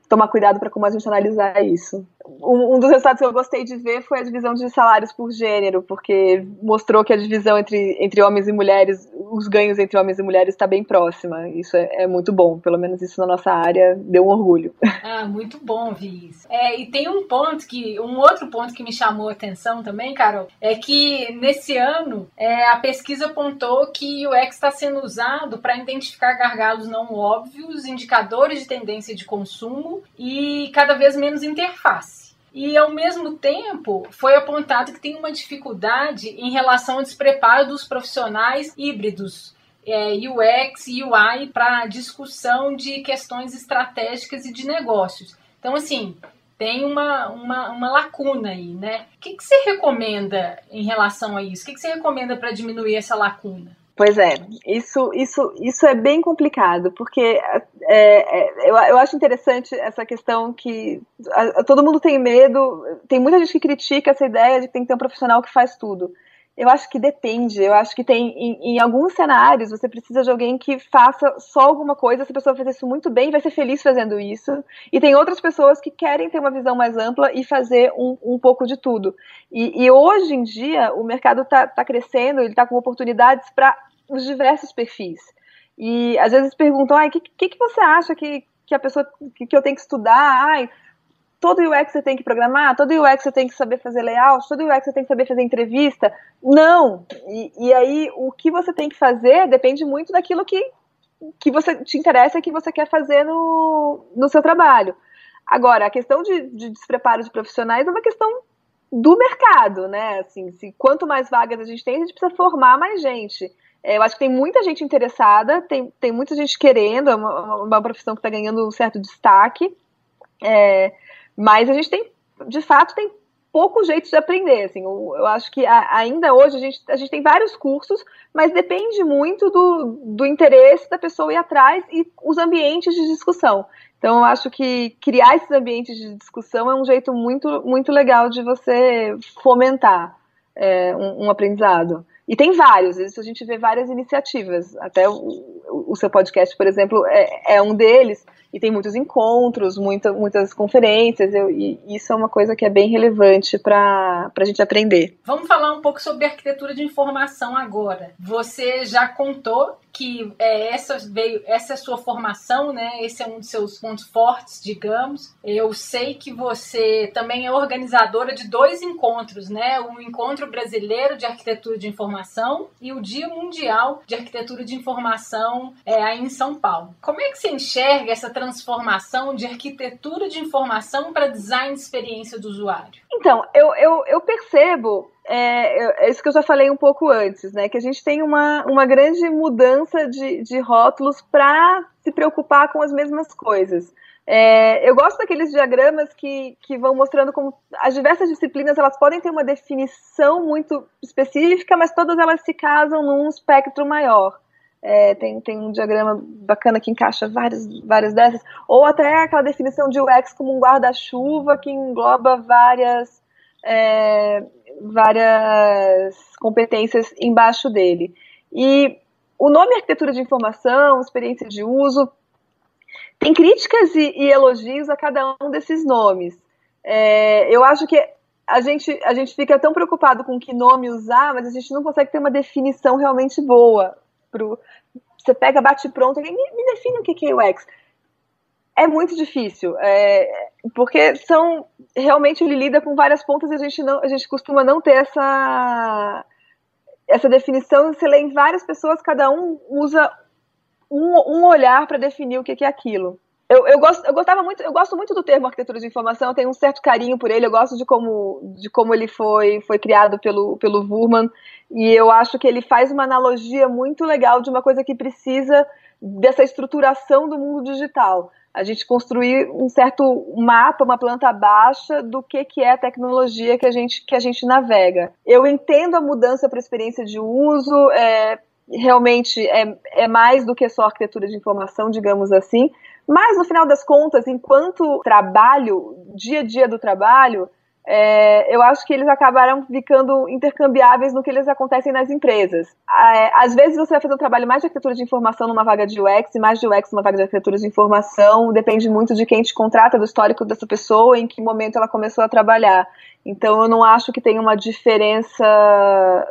tomar cuidado para como a gente analisar isso. Um, um, dos resultados que eu gostei de ver foi a divisão de salários por gênero, porque mostrou que a divisão entre, entre homens e mulheres, os ganhos entre homens e mulheres está bem próxima. Isso é, é, muito bom, pelo menos isso na nossa área deu um orgulho. Ah, muito bom vi isso. É, e tem um ponto que, um outro ponto que me chamou a atenção também, Carol, é que nesse ano é, a pesquisa apontou que o X está sendo usado para identificar gargalos não óbvios, indicadores de tendência de consumo e cada vez menos interface. E ao mesmo tempo, foi apontado que tem uma dificuldade em relação ao despreparo dos profissionais híbridos é, UX e UI para discussão de questões estratégicas e de negócios. Então, assim, tem uma, uma, uma lacuna aí, né? O que, que você recomenda em relação a isso? O que, que você recomenda para diminuir essa lacuna? Pois é, isso, isso, isso é bem complicado, porque é, é, eu, eu acho interessante essa questão que a, todo mundo tem medo, tem muita gente que critica essa ideia de que tem que ter um profissional que faz tudo. Eu acho que depende, eu acho que tem, em, em alguns cenários, você precisa de alguém que faça só alguma coisa, essa pessoa fazer isso muito bem, vai ser feliz fazendo isso, e tem outras pessoas que querem ter uma visão mais ampla e fazer um, um pouco de tudo. E, e hoje em dia, o mercado está tá crescendo, ele está com oportunidades para os diversos perfis. E às vezes perguntam, o que, que, que você acha que, que a pessoa que, que eu tenho que estudar? Ai, todo UX você tem que programar, todo UX você tem que saber fazer layout, todo UX você tem que saber fazer entrevista. Não! E, e aí, o que você tem que fazer depende muito daquilo que, que você te interessa e que você quer fazer no, no seu trabalho. Agora, a questão de, de despreparo de profissionais é uma questão do mercado, né? Assim, se quanto mais vagas a gente tem, a gente precisa formar mais gente. É, eu acho que tem muita gente interessada, tem, tem muita gente querendo, é uma, uma profissão que está ganhando um certo destaque, é, mas a gente tem, de fato, tem pouco jeito de aprender. Assim, eu, eu acho que a, ainda hoje a gente, a gente tem vários cursos, mas depende muito do, do interesse da pessoa ir atrás e os ambientes de discussão. Então, eu acho que criar esses ambientes de discussão é um jeito muito, muito legal de você fomentar é, um, um aprendizado. E tem vários, isso a gente vê várias iniciativas. Até o, o seu podcast, por exemplo, é, é, um deles. E tem muitos encontros, muita, muitas conferências, eu, e isso é uma coisa que é bem relevante para a gente aprender. Vamos falar um pouco sobre arquitetura de informação agora. Você já contou que é, essa veio essa é a sua formação, né? Esse é um dos seus pontos fortes, digamos. Eu sei que você também é organizadora de dois encontros, né? O Encontro Brasileiro de Arquitetura de Informação e o Dia Mundial de Arquitetura de Informação é, aí em São Paulo. Como é que você enxerga essa transformação de arquitetura de informação para design de experiência do usuário? Então, eu, eu, eu percebo é, é, isso que eu já falei um pouco antes, né? Que a gente tem uma, uma grande mudança de, de rótulos para se preocupar com as mesmas coisas. É, eu gosto daqueles diagramas que, que vão mostrando como as diversas disciplinas elas podem ter uma definição muito específica, mas todas elas se casam num espectro maior. É, tem, tem um diagrama bacana que encaixa várias, várias dessas, ou até aquela definição de UX como um guarda-chuva que engloba várias é, várias competências embaixo dele. E o nome arquitetura de informação, experiência de uso, tem críticas e, e elogios a cada um desses nomes. É, eu acho que a gente, a gente fica tão preocupado com que nome usar, mas a gente não consegue ter uma definição realmente boa. Pro, você pega, bate pronto, me, me define o que é UX. É muito difícil, é, porque são realmente ele lida com várias pontas e a gente não, a gente costuma não ter essa essa definição. Você lê em várias pessoas, cada um usa um, um olhar para definir o que é aquilo eu, eu, gosto, eu gostava muito, eu gosto muito do termo arquitetura de informação, eu tenho um certo carinho por ele, eu gosto de como, de como ele foi, foi criado pelo, pelo Wurman, e eu acho que ele faz uma analogia muito legal de uma coisa que precisa dessa estruturação do mundo digital. A gente construir um certo mapa, uma planta baixa do que, que é a tecnologia que a gente, que a gente navega. Eu entendo a mudança para a experiência de uso, é, realmente é, é mais do que só arquitetura de informação, digamos assim, mas, no final das contas, enquanto trabalho, dia a dia do trabalho, é, eu acho que eles acabaram ficando intercambiáveis no que eles acontecem nas empresas. É, às vezes você vai fazer um trabalho mais de arquitetura de informação numa vaga de UX e mais de UX numa vaga de arquitetura de informação, depende muito de quem te contrata, do histórico dessa pessoa, em que momento ela começou a trabalhar. Então eu não acho que tenha uma diferença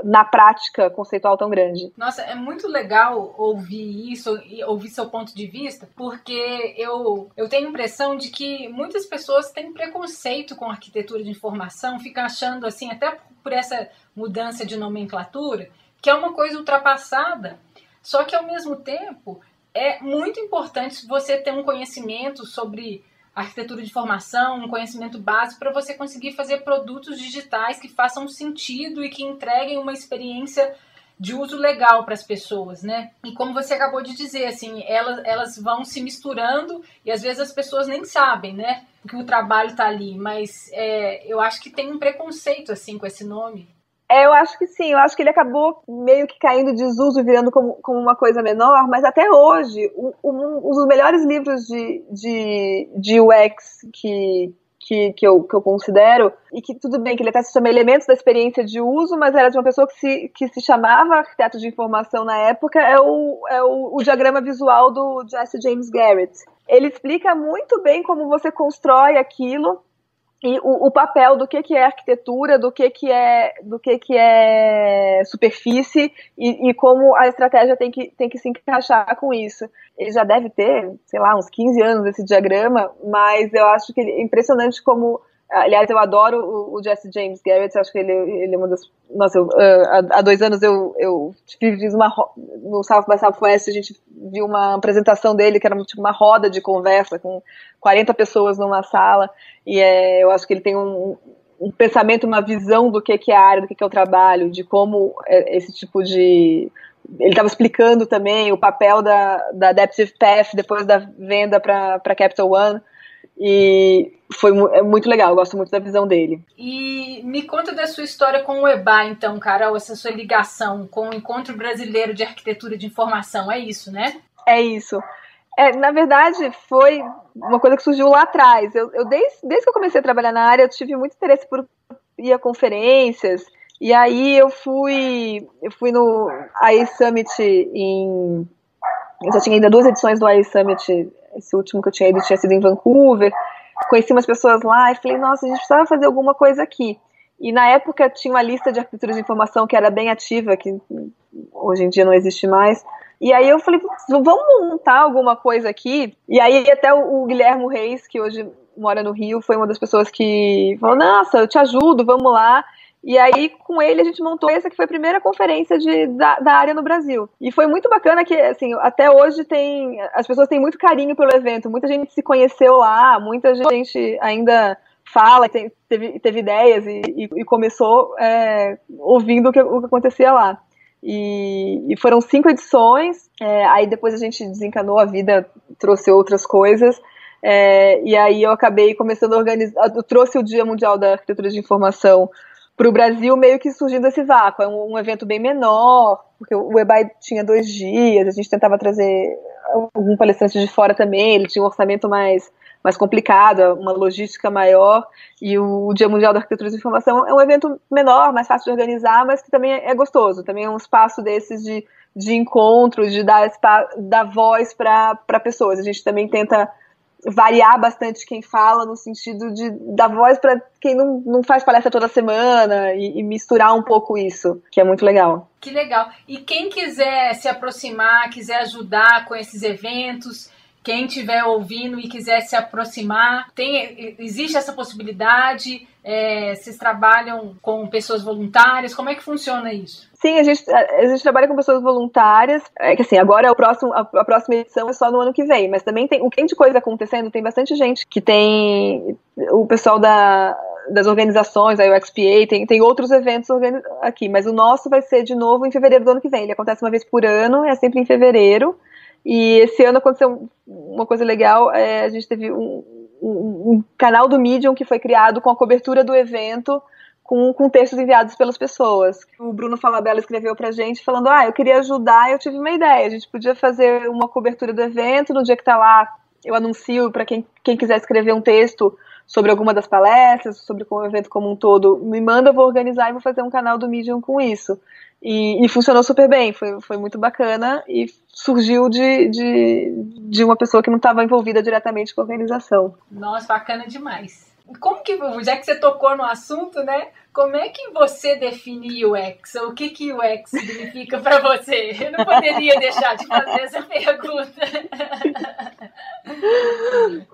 na prática conceitual tão grande. Nossa, é muito legal ouvir isso ouvir seu ponto de vista, porque eu, eu tenho a impressão de que muitas pessoas têm preconceito com arquitetura de informação, ficam achando assim, até por essa mudança de nomenclatura, que é uma coisa ultrapassada. Só que ao mesmo tempo é muito importante você ter um conhecimento sobre arquitetura de informação, um conhecimento básico para você conseguir fazer produtos digitais que façam sentido e que entreguem uma experiência de uso legal para as pessoas, né? E como você acabou de dizer, assim, elas, elas vão se misturando e às vezes as pessoas nem sabem, né? Que o trabalho está ali, mas é, eu acho que tem um preconceito, assim, com esse nome. É, eu acho que sim, eu acho que ele acabou meio que caindo de desuso, virando como, como uma coisa menor, mas até hoje, um, um, um dos melhores livros de, de, de UX que, que, que, eu, que eu considero, e que tudo bem que ele até se chama Elementos da Experiência de Uso, mas era de uma pessoa que se, que se chamava arquiteto de informação na época, é o, é o, o diagrama visual do Jesse James Garrett. Ele explica muito bem como você constrói aquilo, e o, o, papel do que, que é arquitetura, do que, que é do que, que é superfície e, e, como a estratégia tem que, tem que se encaixar com isso. Ele já deve ter, sei lá, uns 15 anos esse diagrama, mas eu acho que é impressionante como Aliás, eu adoro o, o, Jesse James Garrett, acho que ele, ele é uma das. Nossa, eu, uh, há, dois anos eu, eu fiz uma. No South by Southwest, a gente viu uma apresentação dele que era tipo uma roda de conversa com 40 pessoas numa sala, e é, eu acho que ele tem um, um pensamento, uma visão do que, que é a área, do que, que é o trabalho, de como é, esse tipo de. Ele estava explicando também o papel da, da Adaptive Path depois da venda para Capital One e foi é muito legal, eu gosto muito da visão dele. E me conta da sua história com o EBA, então, Carol, essa sua ligação com o Encontro Brasileiro de Arquitetura de Informação, é isso, né? É isso. É, na verdade, foi uma coisa que surgiu lá atrás. Eu, eu desde, desde que eu comecei a trabalhar na área, eu tive muito interesse por ir a conferências. E aí eu fui, eu fui no AI Summit em. Eu já tinha ainda duas edições do AI Summit esse último que eu tinha ido tinha sido em Vancouver. Conheci umas pessoas lá e falei, nossa, a gente precisava fazer alguma coisa aqui. E na época tinha uma lista de arquitetura de informação que era bem ativa, que hoje em dia não existe mais. E aí eu falei, vamos montar alguma coisa aqui. E aí até o, Guilherme Reis, que hoje mora no Rio, foi uma das pessoas que falou, nossa, eu te ajudo, vamos lá. E aí, com ele, a gente montou essa que foi a primeira conferência de, da, da, área no Brasil. E foi muito bacana que, assim, até hoje tem. As pessoas têm muito carinho pelo evento. Muita gente se conheceu lá, muita gente ainda fala, tem, teve, teve ideias e, e, e começou é, ouvindo o que, o que acontecia lá. E, e, foram cinco edições, é, aí depois a gente desencanou a vida, trouxe outras coisas, é, e aí eu acabei começando a organizar, eu trouxe o Dia Mundial da Arquitetura de Informação para o Brasil meio que surgindo esse vácuo. É um, um, evento bem menor, porque o EBAI tinha dois dias, a gente tentava trazer algum palestrante de fora também, ele tinha um orçamento mais, mais complicado, uma logística maior, e o Dia Mundial da Arquitetura de Informação é um evento menor, mais fácil de organizar, mas que também é gostoso, também é um espaço desses de, de encontro, de dar, dar voz para pessoas. A gente também tenta variar bastante quem fala, no sentido de dar voz para quem não, não faz palestra toda semana e, e, misturar um pouco isso, que é muito legal. Que legal. E quem quiser se aproximar, quiser ajudar com esses eventos, quem estiver ouvindo e quiser se aproximar, tem, existe essa possibilidade? É, vocês trabalham com pessoas voluntárias? Como é que funciona isso? Sim, a gente, a gente trabalha com pessoas voluntárias. É que assim, agora é o próximo, a, a, próxima edição é só no ano que vem, mas também tem o que tem de coisa acontecendo, tem bastante gente que tem o pessoal da, das organizações, a UXPA, tem, tem outros eventos aqui, mas o nosso vai ser de novo em fevereiro do ano que vem. Ele acontece uma vez por ano, é sempre em fevereiro. E esse ano aconteceu uma coisa legal, é, a gente teve um, um, um, canal do Medium que foi criado com a cobertura do evento, com, com textos enviados pelas pessoas. O Bruno Falabella escreveu pra gente falando, ah, eu queria ajudar, eu tive uma ideia, a gente podia fazer uma cobertura do evento, no dia que tá lá, eu anuncio para quem, quem quiser escrever um texto sobre alguma das palestras, sobre o evento como um todo, me manda, eu vou organizar e vou fazer um canal do Medium com isso. E, e, funcionou super bem, foi, foi muito bacana e surgiu de, de, de uma pessoa que não estava envolvida diretamente com a organização. Nossa, bacana demais. Como que, já que você tocou no assunto, né? Como é que você define UX? O que que UX significa para você? Eu não poderia deixar de fazer essa pergunta.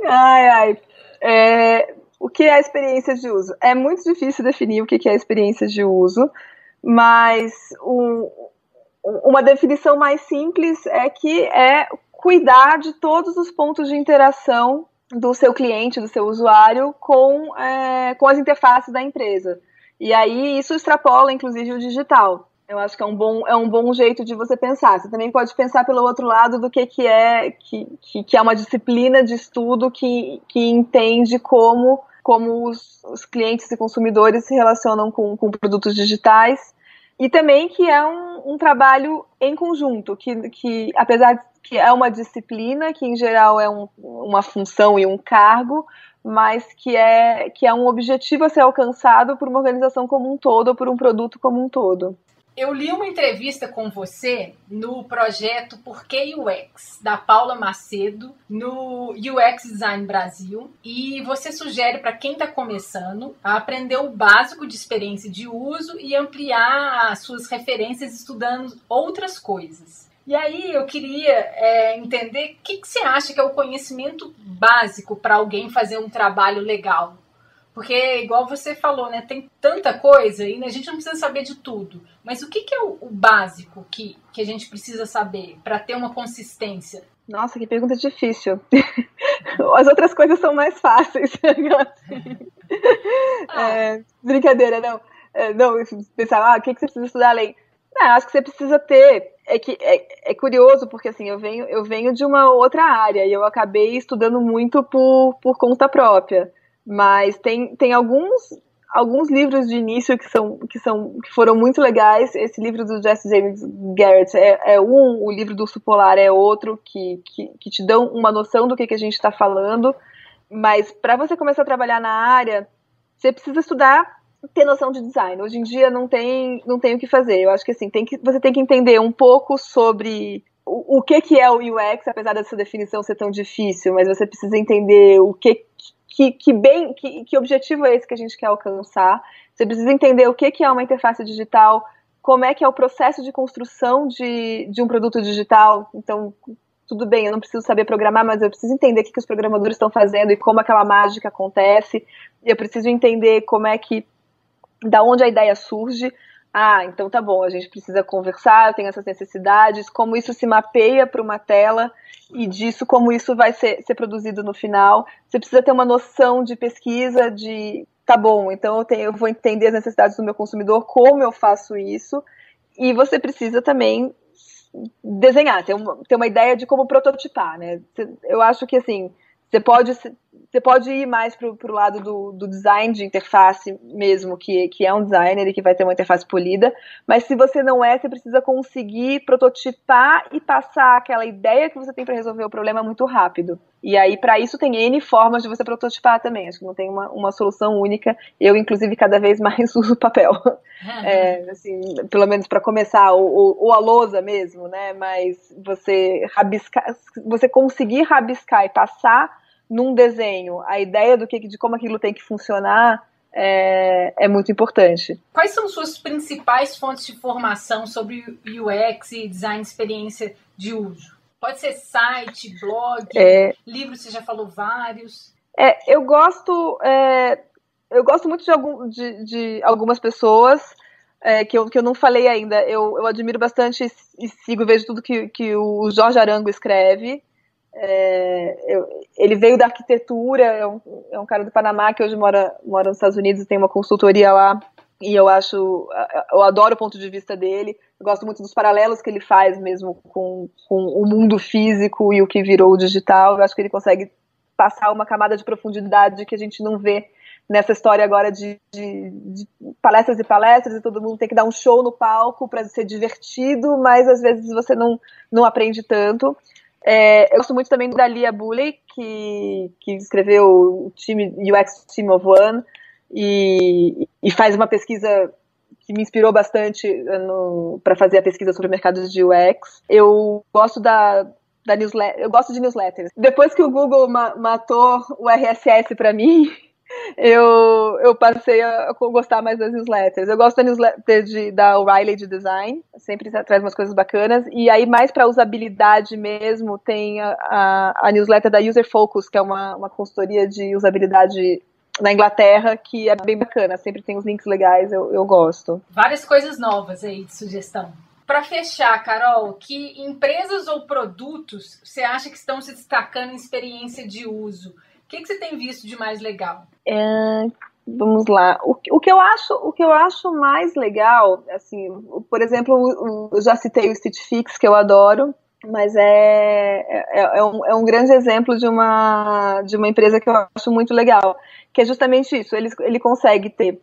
Ai, ai. É, o que é a experiência de uso? É muito difícil definir o que é a experiência de uso mas um, uma definição mais simples é que é cuidar de todos os pontos de interação do seu cliente, do seu usuário, com, é, com as interfaces da empresa. E aí isso extrapola, inclusive, o digital. Eu acho que é um bom, é um bom jeito de você pensar. Você também pode pensar pelo outro lado do que, que é que, que, é uma disciplina de estudo que, que entende como, como os, os clientes e consumidores se relacionam com, com produtos digitais e também que é um, um trabalho em conjunto, que, que apesar de que é uma disciplina, que em geral é um, uma função e um cargo, mas que é, que é um objetivo a ser alcançado por uma organização como um todo, ou por um produto como um todo. Eu li uma entrevista com você no projeto Por que UX, da Paula Macedo, no UX Design Brasil, e você sugere para quem está começando a aprender o básico de experiência de uso e ampliar as suas referências estudando outras coisas. E aí eu queria é, entender o que, que você acha que é o conhecimento básico para alguém fazer um trabalho legal porque, igual você falou, né? Tem tanta coisa e a gente não precisa saber de tudo. Mas o que, que é o, o básico que, que a gente precisa saber para ter uma consistência? Nossa, que pergunta difícil. As outras coisas são mais fáceis. ah. é, brincadeira, não. É, não, pensar, ah, o que, que você precisa estudar além? Não, acho que você precisa ter. É que é, é, curioso, porque assim, eu venho, eu venho de uma outra área e eu acabei estudando muito por, por conta própria. Mas tem, tem alguns alguns livros de início que são que são que foram muito legais. Esse livro do Jesse James Garrett é, é um, o livro do Urso Polar é outro que, que, que te dão uma noção do que, que a gente está falando. Mas para você começar a trabalhar na área, você precisa estudar, ter noção de design. Hoje em dia não tem não tem o que fazer. Eu acho que assim tem que você tem que entender um pouco sobre o, o que que é o UX, apesar dessa definição ser tão difícil, mas você precisa entender o que que, que bem, que, que objetivo é esse que a gente quer alcançar. Você precisa entender o que, que é uma interface digital, como é que é o processo de construção de, de um produto digital. Então, tudo bem, eu não preciso saber programar, mas eu preciso entender o que, que os programadores estão fazendo e como aquela mágica acontece. Eu preciso entender como é que, da onde a ideia surge. Ah, então tá bom, a gente precisa conversar, tenho essas necessidades, como isso se mapeia para uma tela e disso como isso vai ser, ser produzido no final. Você precisa ter uma noção de pesquisa, de tá bom, então eu, tenho, eu vou entender as necessidades do meu consumidor, como eu faço isso, e você precisa também desenhar, ter uma, ter uma ideia de como prototipar, né? Eu acho que assim, você pode, você pode ir mais para o lado do, do, design de interface mesmo, que, que é um designer e que vai ter uma interface polida, mas se você não é, você precisa conseguir prototipar e passar aquela ideia que você tem para resolver o problema muito rápido. E aí, para isso, tem N formas de você prototipar também. Acho que não tem uma, uma solução única. Eu, inclusive, cada vez mais uso papel. É, assim, pelo menos para começar, ou, ou, a lousa mesmo, né? Mas você rabiscar, você conseguir rabiscar e passar num desenho a ideia do que, de como aquilo tem que funcionar, é, é, muito importante. Quais são suas principais fontes de formação sobre UX e design experiência de uso? Pode ser site, blog, é, livro, você já falou vários. É, eu gosto, é, eu gosto muito de, algum, de, de algumas pessoas é, que, eu, que eu não falei ainda. Eu, eu admiro bastante e sigo, vejo tudo que, que o Jorge Arango escreve. É, eu, ele veio da arquitetura, é um, é um, cara do Panamá que hoje mora, mora nos Estados Unidos e tem uma consultoria lá. E eu acho, eu adoro o ponto de vista dele. Eu gosto muito dos paralelos que ele faz mesmo com, com o mundo físico e o que virou o digital. Eu acho que ele consegue passar uma camada de profundidade que a gente não vê nessa história agora de, de, de, palestras e palestras e todo mundo tem que dar um show no palco para ser divertido, mas às vezes você não, não aprende tanto. É, eu gosto muito também da Lia Bulley, que, que escreveu o time UX Team of One e, e faz uma pesquisa que me inspirou bastante para fazer a pesquisa sobre mercados de UX. Eu gosto da, da newsletter, eu gosto de newsletters. Depois que o Google ma matou o RSS para mim, eu, eu passei a, gostar mais das newsletters. Eu gosto da newsletter de, da O'Reilly de Design, sempre traz umas coisas bacanas. E aí, mais para usabilidade mesmo, tem a, a, a, newsletter da User Focus, que é uma, uma consultoria de usabilidade na Inglaterra, que é bem bacana. Sempre tem uns links legais, eu, eu gosto. Várias coisas novas aí de sugestão. Para fechar, Carol, que empresas ou produtos você acha que estão se destacando em experiência de uso? O que, que você tem visto de mais legal? É, vamos lá. O, o, que eu acho, o que eu acho mais legal, assim, por exemplo, eu já citei o Stitch Fix, que eu adoro, mas é, é, é, um, é um grande exemplo de uma, de uma empresa que eu acho muito legal, que é justamente isso. Ele, ele consegue ter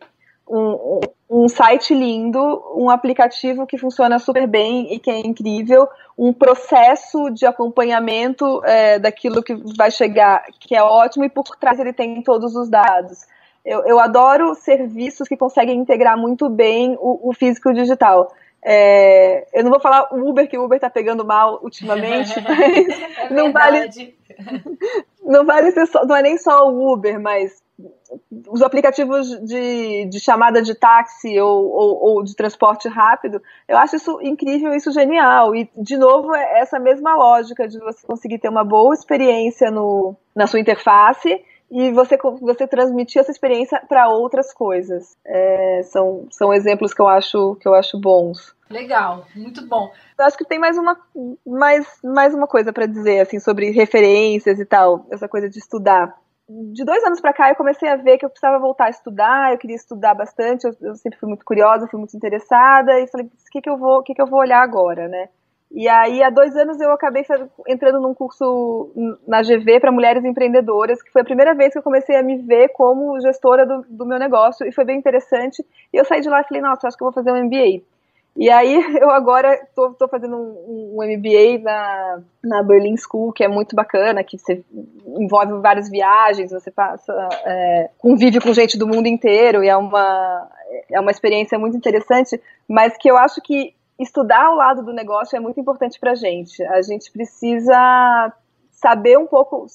um, um site lindo, um aplicativo que funciona super bem e que é incrível, um processo de acompanhamento é, daquilo que vai chegar, que é ótimo, e por trás ele tem todos os dados. Eu, eu adoro serviços que conseguem integrar muito bem o, o físico e o digital. É, eu não vou falar o Uber, que o Uber está pegando mal ultimamente, mas é não vale. Não vale ser só, não é nem só o Uber, mas os aplicativos de, de chamada de táxi ou, ou, ou, de transporte rápido, eu acho isso incrível, isso genial. E, de novo, é essa mesma lógica de você conseguir ter uma boa experiência no, na sua interface e você, você transmitir essa experiência para outras coisas. É, são, são exemplos que eu acho, que eu acho bons. Legal, muito bom. Eu acho que tem mais uma, mais, mais uma coisa para dizer assim sobre referências e tal, essa coisa de estudar de dois anos para cá eu comecei a ver que eu precisava voltar a estudar, eu queria estudar bastante, eu, eu sempre fui muito curiosa, fui muito interessada e falei, o que que eu vou, que que eu vou olhar agora, né? E aí há dois anos eu acabei entrando num curso na GV para mulheres empreendedoras, que foi a primeira vez que eu comecei a me ver como gestora do, do meu negócio e foi bem interessante. E eu saí de lá e falei, nossa, acho que eu vou fazer um MBA. E aí eu agora estou fazendo um, um, MBA na, na Berlin School, que é muito bacana, que você envolve várias viagens, você passa, é, convive com gente do mundo inteiro, e é uma, é uma experiência muito interessante, mas que eu acho que estudar o lado do negócio é muito importante para a gente. A gente precisa saber um pouco,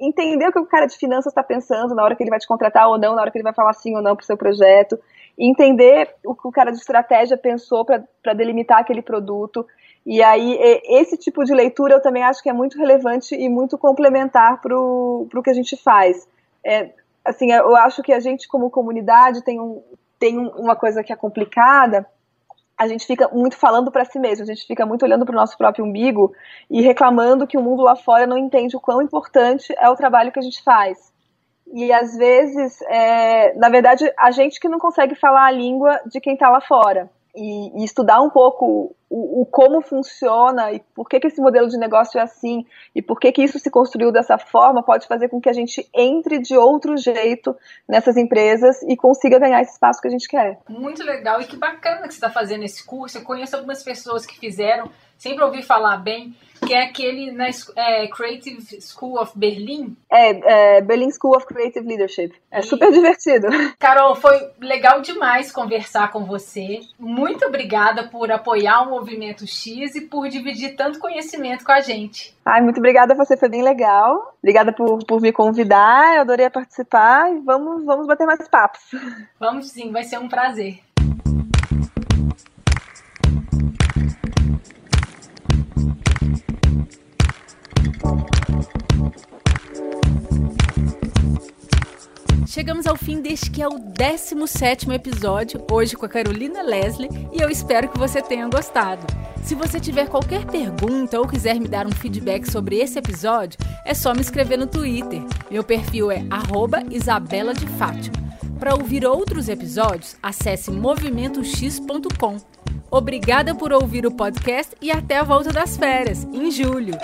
entender o que o cara de finanças está pensando na hora que ele vai te contratar ou não, na hora que ele vai falar sim ou não para o seu projeto entender o que o cara de estratégia pensou para delimitar aquele produto. E aí, esse tipo de leitura eu também acho que é muito relevante e muito complementar para o que a gente faz. É, assim, eu acho que a gente, como comunidade, tem, um, tem uma coisa que é complicada. A gente fica muito falando para si mesmo, a gente fica muito olhando para o nosso próprio umbigo e reclamando que o mundo lá fora não entende o quão importante é o trabalho que a gente faz e às vezes, é, na verdade, a gente que não consegue falar a língua de quem está lá fora. E, e, estudar um pouco o, o, como funciona e por que, que esse modelo de negócio é assim e por que, que isso se construiu dessa forma pode fazer com que a gente entre de outro jeito nessas empresas e consiga ganhar esse espaço que a gente quer. Muito legal e que bacana que você está fazendo esse curso. Eu conheço algumas pessoas que fizeram, sempre ouvi falar bem que é aquele na é, Creative School of Berlin. É, é, Berlin School of Creative Leadership. É e... super divertido. Carol, foi legal demais conversar com você. Muito obrigada por apoiar o Movimento X e por dividir tanto conhecimento com a gente. Ai, muito obrigada, você foi bem legal. Obrigada por, por me convidar, eu adorei participar e vamos, vamos bater mais papos. Vamos sim, vai ser um prazer. Chegamos ao fim deste que é o 17 episódio, hoje com a Carolina Leslie, e eu espero que você tenha gostado. Se você tiver qualquer pergunta ou quiser me dar um feedback sobre esse episódio, é só me escrever no Twitter. Meu perfil é Isabela de Fátima. Para ouvir outros episódios, acesse movimentox.com. Obrigada por ouvir o podcast e até a volta das férias, em julho.